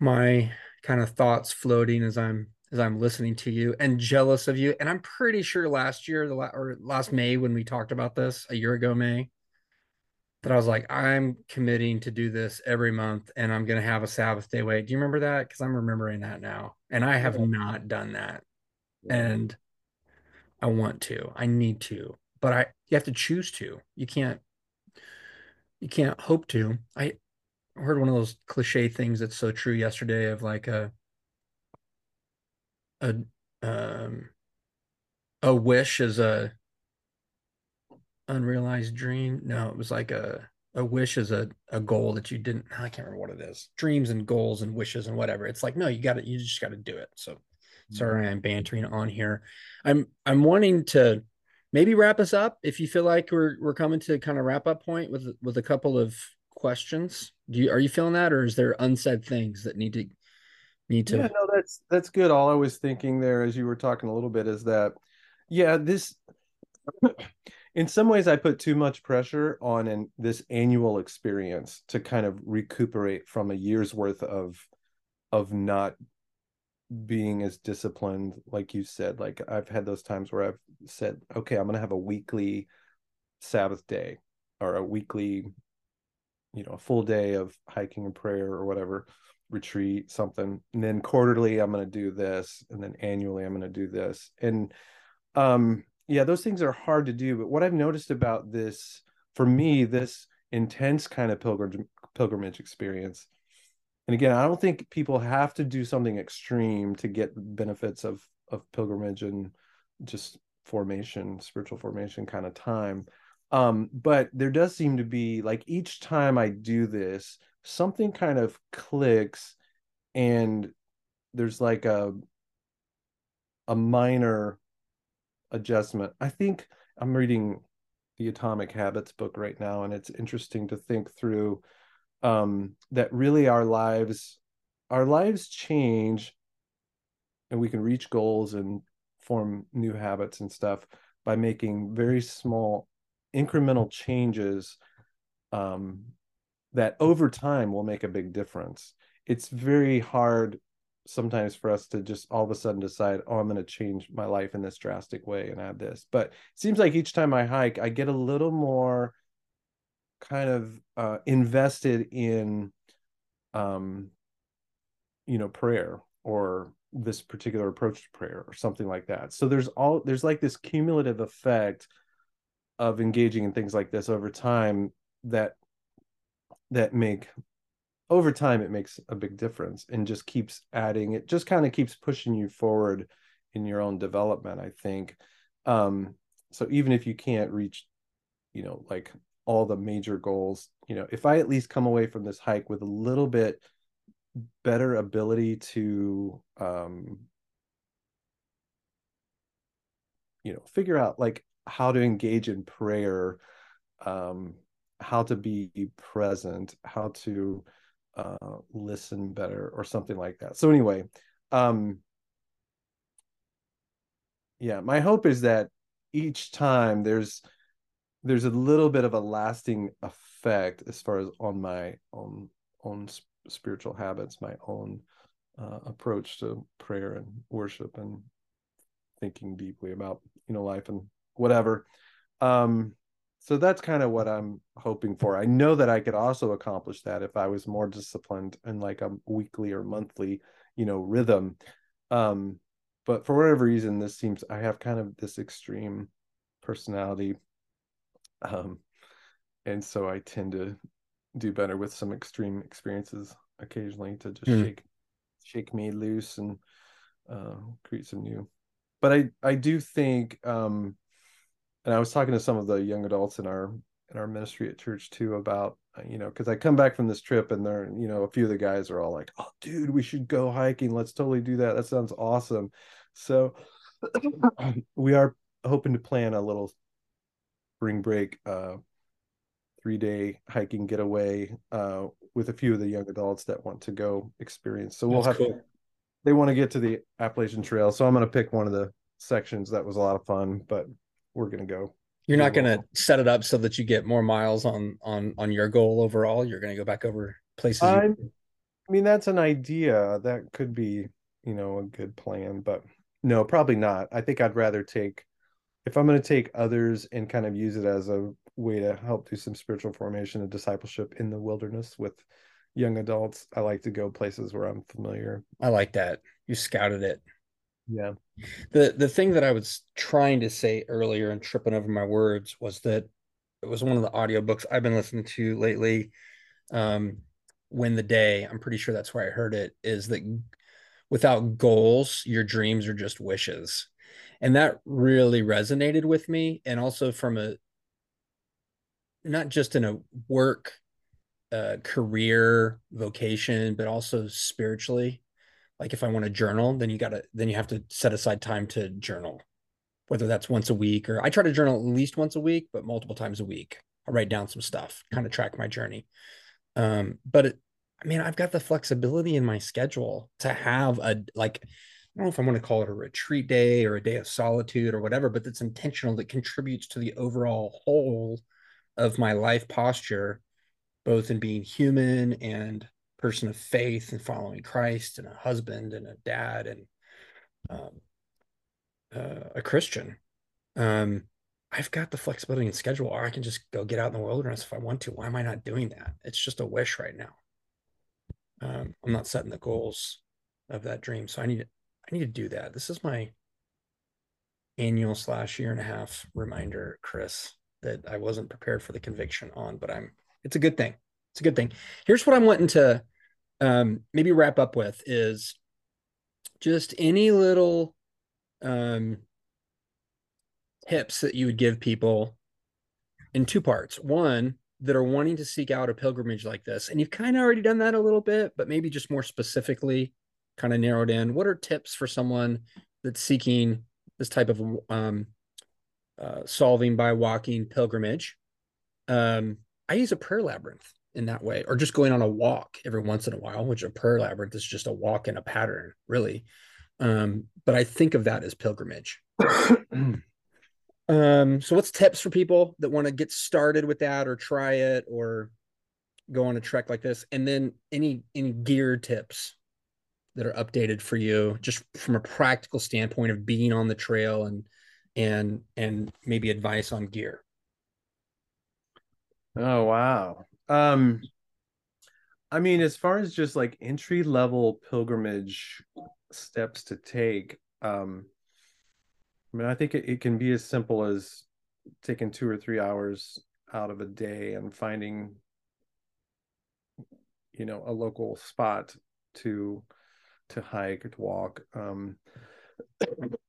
my kind of thoughts floating as I'm as I'm listening to you and jealous of you. And I'm pretty sure last year, the la- or last May when we talked about this a year ago, May, that I was like, I'm committing to do this every month, and I'm gonna have a Sabbath day wait. Do you remember that? Because I'm remembering that now, and I have yeah. not done that, and I want to. I need to, but I you have to choose to. You can't you can't hope to. I heard one of those cliche things that's so true yesterday of like a a um a wish is a unrealized dream. No, it was like a a wish is a, a goal that you didn't I can't remember what it is. Dreams and goals and wishes and whatever. It's like, no, you gotta you just gotta do it. So mm-hmm. sorry I'm bantering on here. I'm I'm wanting to maybe wrap us up if you feel like we're we're coming to kind of wrap up point with with a couple of questions. Do you are you feeling that, or is there unsaid things that need to need to? Yeah, no, that's that's good. All I was thinking there, as you were talking a little bit, is that yeah, this. in some ways, I put too much pressure on in this annual experience to kind of recuperate from a year's worth of of not being as disciplined like you said like i've had those times where i've said okay i'm going to have a weekly sabbath day or a weekly you know a full day of hiking and prayer or whatever retreat something and then quarterly i'm going to do this and then annually i'm going to do this. And um yeah those things are hard to do but what i've noticed about this for me this intense kind of pilgrimage pilgrimage experience and again i don't think people have to do something extreme to get benefits of of pilgrimage and just formation spiritual formation kind of time. Um but there does seem to be like each time i do this something kind of clicks and there's like a a minor adjustment. I think i'm reading the atomic habits book right now and it's interesting to think through um, that really our lives our lives change and we can reach goals and form new habits and stuff by making very small incremental changes um, that over time will make a big difference. It's very hard sometimes for us to just all of a sudden decide oh i'm going to change my life in this drastic way and add this. But it seems like each time i hike i get a little more kind of uh, invested in um you know prayer or this particular approach to prayer or something like that. So there's all there's like this cumulative effect of engaging in things like this over time that that make over time it makes a big difference and just keeps adding it just kind of keeps pushing you forward in your own development i think. Um so even if you can't reach you know like all the major goals. You know if i at least come away from this hike with a little bit better ability to um you know figure out like how to engage in prayer um how to be present how to uh listen better or something like that. So anyway um yeah my hope is that each time there's there's a little bit of a lasting effect as far as on my own own spiritual habits my own uh, approach to prayer and worship and thinking deeply about you know life and whatever. Um so that's kind of what i'm hoping for. I know that i could also accomplish that if i was more disciplined in like a weekly or monthly you know rhythm. Um but for whatever reason this seems i have kind of this extreme personality um and so i tend to do better with some extreme experiences occasionally to just mm. shake shake me loose and uh, create some new but i i do think um and i was talking to some of the young adults in our in our ministry at church too about uh, you know because i come back from this trip and they're you know a few of the guys are all like oh dude we should go hiking. Let's totally do that. That sounds awesome. So we are hoping to plan a little spring break uh three day hiking getaway uh with a few of the young adults that want to go experience. So we'll That's have cool. they want to get to the appalachian trail so i'm going to pick one of the sections that was a lot of fun but we're going to go. You're not going to set it up so that you get more miles on on on your goal overall? You're going to go back over places you... I mean that's an idea. That could be you know a good plan but no probably not. I think i'd rather take if i'm going to take others and kind of use it as a way to help do some spiritual formation and discipleship in the wilderness with young adults i like to go places where i'm familiar i like that you scouted it yeah. The the thing that I was trying to say earlier and tripping over my words was that it was one of the audiobooks I've been listening to lately. Um, Win the Day, I'm pretty sure that's where I heard it, is that without goals, your dreams are just wishes. And that really resonated with me. And also from a not just in a work uh, career vocation, but also spiritually like if i want to journal then you gotta then you have to set aside time to journal whether that's once a week or i try to journal at least once a week but multiple times a week i write down some stuff kind of track my journey um but it, i mean i've got the flexibility in my schedule to have a like I don't know if I want to call it a retreat day or a day of solitude or whatever, but that's intentional that contributes to the overall whole of my life posture, both in being human and person of faith and following Christ and a husband and a dad and um, uh, a Christian, um, I've got the flexibility and schedule, or I can just go get out in the wilderness if I want to. Why am I not doing that? It's just a wish right now. Um, I'm not setting the goals of that dream, so I need to, I need to do that. This is my annual slash year and a half reminder, Chris, that I wasn't prepared for the conviction on, but I'm. It's a good thing it's a good thing. Here's what I'm wanting to um, maybe wrap up with is just any little um, tips that you would give people in two parts. One, that are wanting to seek out a pilgrimage like this, and you've kind of already done that a little bit, but maybe just more specifically, kind of narrowed in. What are tips for someone that's seeking this type of um, uh, solving by walking pilgrimage? Um, I use a prayer labyrinth in that way, or just going on a walk every once in a while, which a prayer labyrinth is just a walk in a pattern, really. Um, but I think of that as pilgrimage. um, so what's tips for people that want to get started with that or try it or go on a trek like this? And then any any gear tips that are updated for you, just from a practical standpoint of being on the trail and and and maybe advice on gear. Oh wow. Um, I mean, as far as just like entry level pilgrimage steps to take, um, I mean, I think it, it can be as simple as taking two or three hours out of a day and finding, you know, a local spot to to hike or to walk. Um,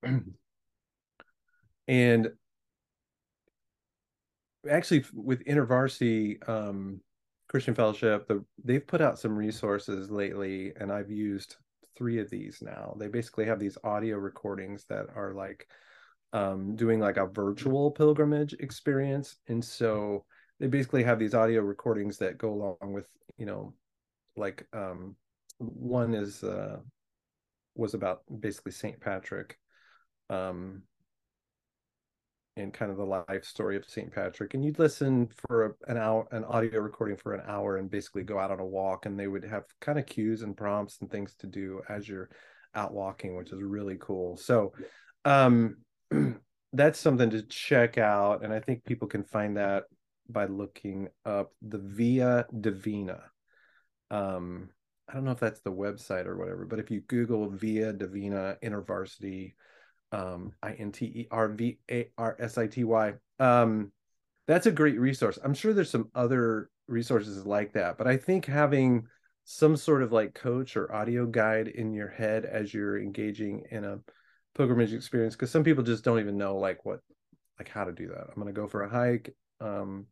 and actually, with InterVarsity, um, Christian Fellowship, the, they've put out some resources lately, and I've used three of these now. They basically have these audio recordings that are like um, doing like a virtual pilgrimage experience, and so they basically have these audio recordings that go along with you know, like um, one is uh, was about basically Saint Patrick, um, and kind of the life story of St. Patrick. And you'd listen for an hour, an audio recording for an hour, and basically go out on a walk. And they would have kind of cues and prompts and things to do as you're out walking, which is really cool. So, um, that's something to check out. And I think people can find that by looking up the Via Divina. Um, I don't know if that's the website or whatever, but if you Google Via Divina InterVarsity um i-n-t-e-r-v-a-r-s-i-t-y um that's a great resource. I'm sure there's some other resources like that but i think having some sort of like coach or audio guide in your head as you're engaging in a pilgrimage experience because some people just don't even know like what like how to do that. I'm going to go for a hike um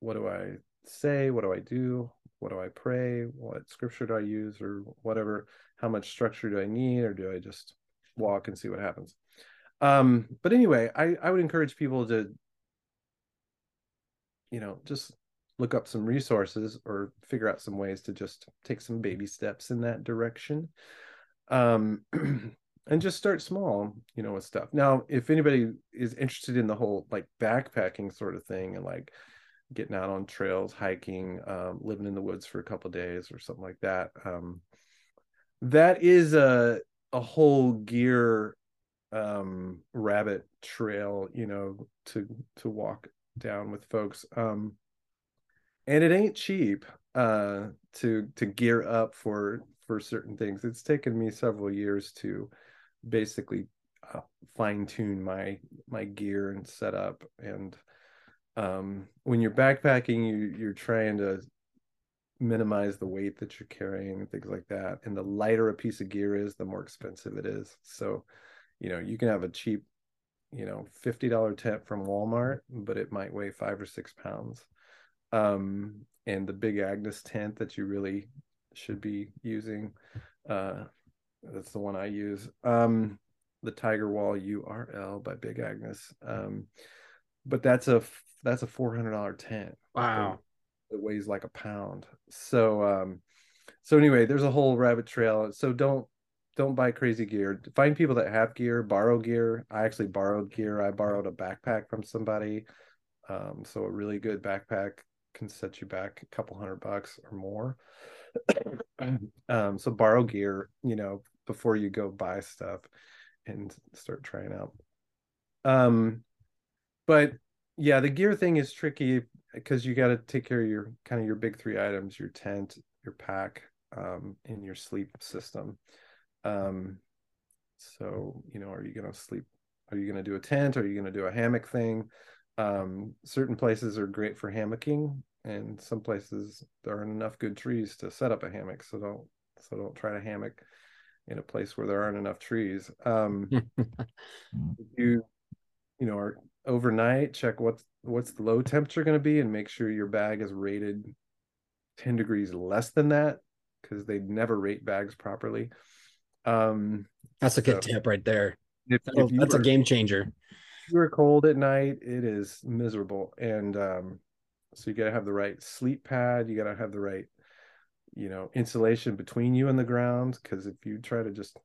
what do i say? What do i do what do i pray what scripture do i use or whatever how much structure do i need or do i just walk and see what happens. Um, but anyway, I, I would encourage people to, you know, just look up some resources or figure out some ways to just take some baby steps in that direction. Um, and just start small, you know, with stuff. Now, if anybody is interested in the whole like backpacking sort of thing and like getting out on trails, hiking, um, living in the woods for a couple days or something like that, um, that is a a whole gear um rabbit trail you know to to walk down with folks um and it ain't cheap uh to to gear up for for certain things. It's taken me several years to basically uh, fine tune my my gear and setup and um when you're backpacking you you're trying to minimize the weight that you're carrying and things like that. And the lighter a piece of gear is, the more expensive it is. So, you know, you can have a cheap, you know, $50 tent from Walmart, but it might weigh five or six pounds. Um, and the big Agnes tent that you really should be using, uh, that's the one I use. Um, the Tiger Wall URL by Big Agnes. Um, but that's a that's a four hundred dollar tent. Wow it weighs like a pound. So um so anyway, there's a whole rabbit trail. So don't don't buy crazy gear. Find people that have gear, borrow gear. I actually borrowed gear. I borrowed a backpack from somebody. Um, so a really good backpack can set you back a couple hundred bucks or more. um, so borrow gear, you know, before you go buy stuff and start trying out. Um, but yeah, the gear thing is tricky because you got to take care of your kind of your big three items your tent your pack um and your sleep system. Um so you know are you going to sleep are you going to do a tent? Are you going to do a hammock thing? Um certain places are great for hammocking and some places there aren't enough good trees to set up a hammock so don't so don't try to hammock in a place where there aren't enough trees. Um you you know are overnight check what's what's the low temperature going to be and make sure your bag is rated 10 degrees less than that because they never rate bags properly. Um that's a good so tip right there. if, if that's were, a game changer. you are cold at night it is miserable. And um so you got to have the right sleep pad you got to have the right you know insulation between you and the ground because if you try to just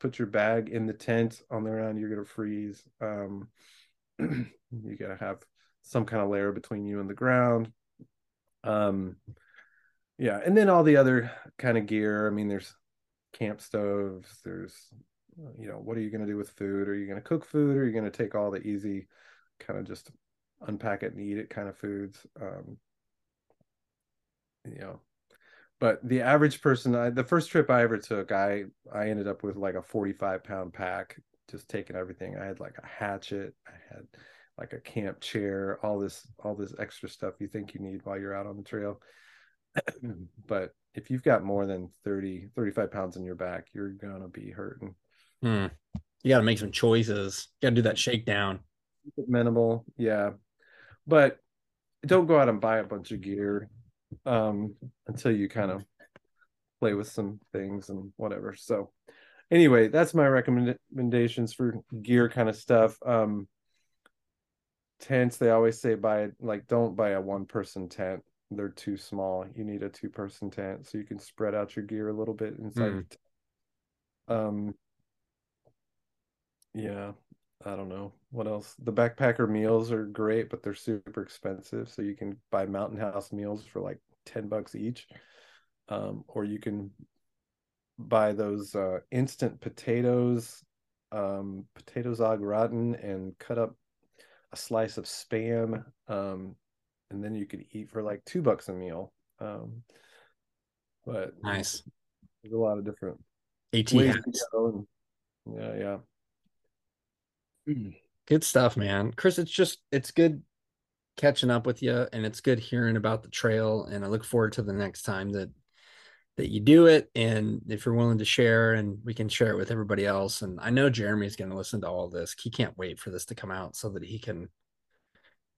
put your bag in the tent on the ground you're going to freeze. Um you got to have some kind of layer between you and the ground. Um yeah and then all the other kind of gear. I mean there's camp stoves there's you know what are you going to do with food? Are you going to cook food? Or are you going to take all the easy kind of just unpack it and eat it kind of foods? Um you know but the average person, I, the first trip I ever took, I I ended up with like a 45 pound pack, just taking everything. I had like a hatchet, I had like a camp chair, all this all this extra stuff you think you need while you're out on the trail. but if you've got more than 30 35 pounds in your back, you're gonna be hurting. Hmm. You got to make some choices. You got to do that shakedown. Minimal, yeah, but don't go out and buy a bunch of gear um, until you kind of play with some things and whatever. So, anyway, that's my recommendations for gear kind of stuff. Um, tents, they always say buy like don't buy a one person tent. They're too small. You need a two person tent so you can spread out your gear a little bit inside. Mm. Um, yeah, I don't know what else. The backpacker meals are great, but they're super expensive. So you can buy Mountain House meals for like ten bucks each, um, or you can buy those uh, instant potatoes, um, potatoes au gratin, and cut up a slice of spam, um, and then you could eat for like two bucks a meal. Um, but nice. There's a lot of different AT ways yeah, yeah. Good stuff, man. Chris, it's just it's good catching up with you and it's good hearing about the trail and I look forward to the next time that that you do it and if you're willing to share and we can share it with everybody else and I know Jeremy's going to listen to all this. He can't wait for this to come out so that he can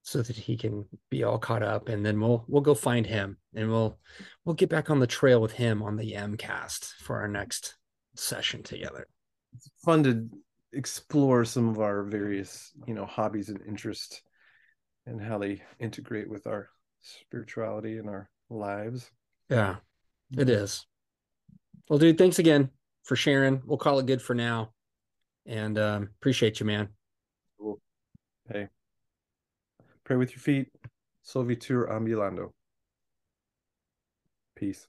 so that he can be all caught up and then we'll we'll go find him and we'll we'll get back on the trail with him on the YAMcast for our next session together. It's fun to explore some of our various you know hobbies and interests and how they integrate with our spirituality and our lives yeah it is. Well dude thanks again for sharing. We'll call it good for now. And um, appreciate you man. Cool. hey. Pray with your feet. Solvitur ambulando peace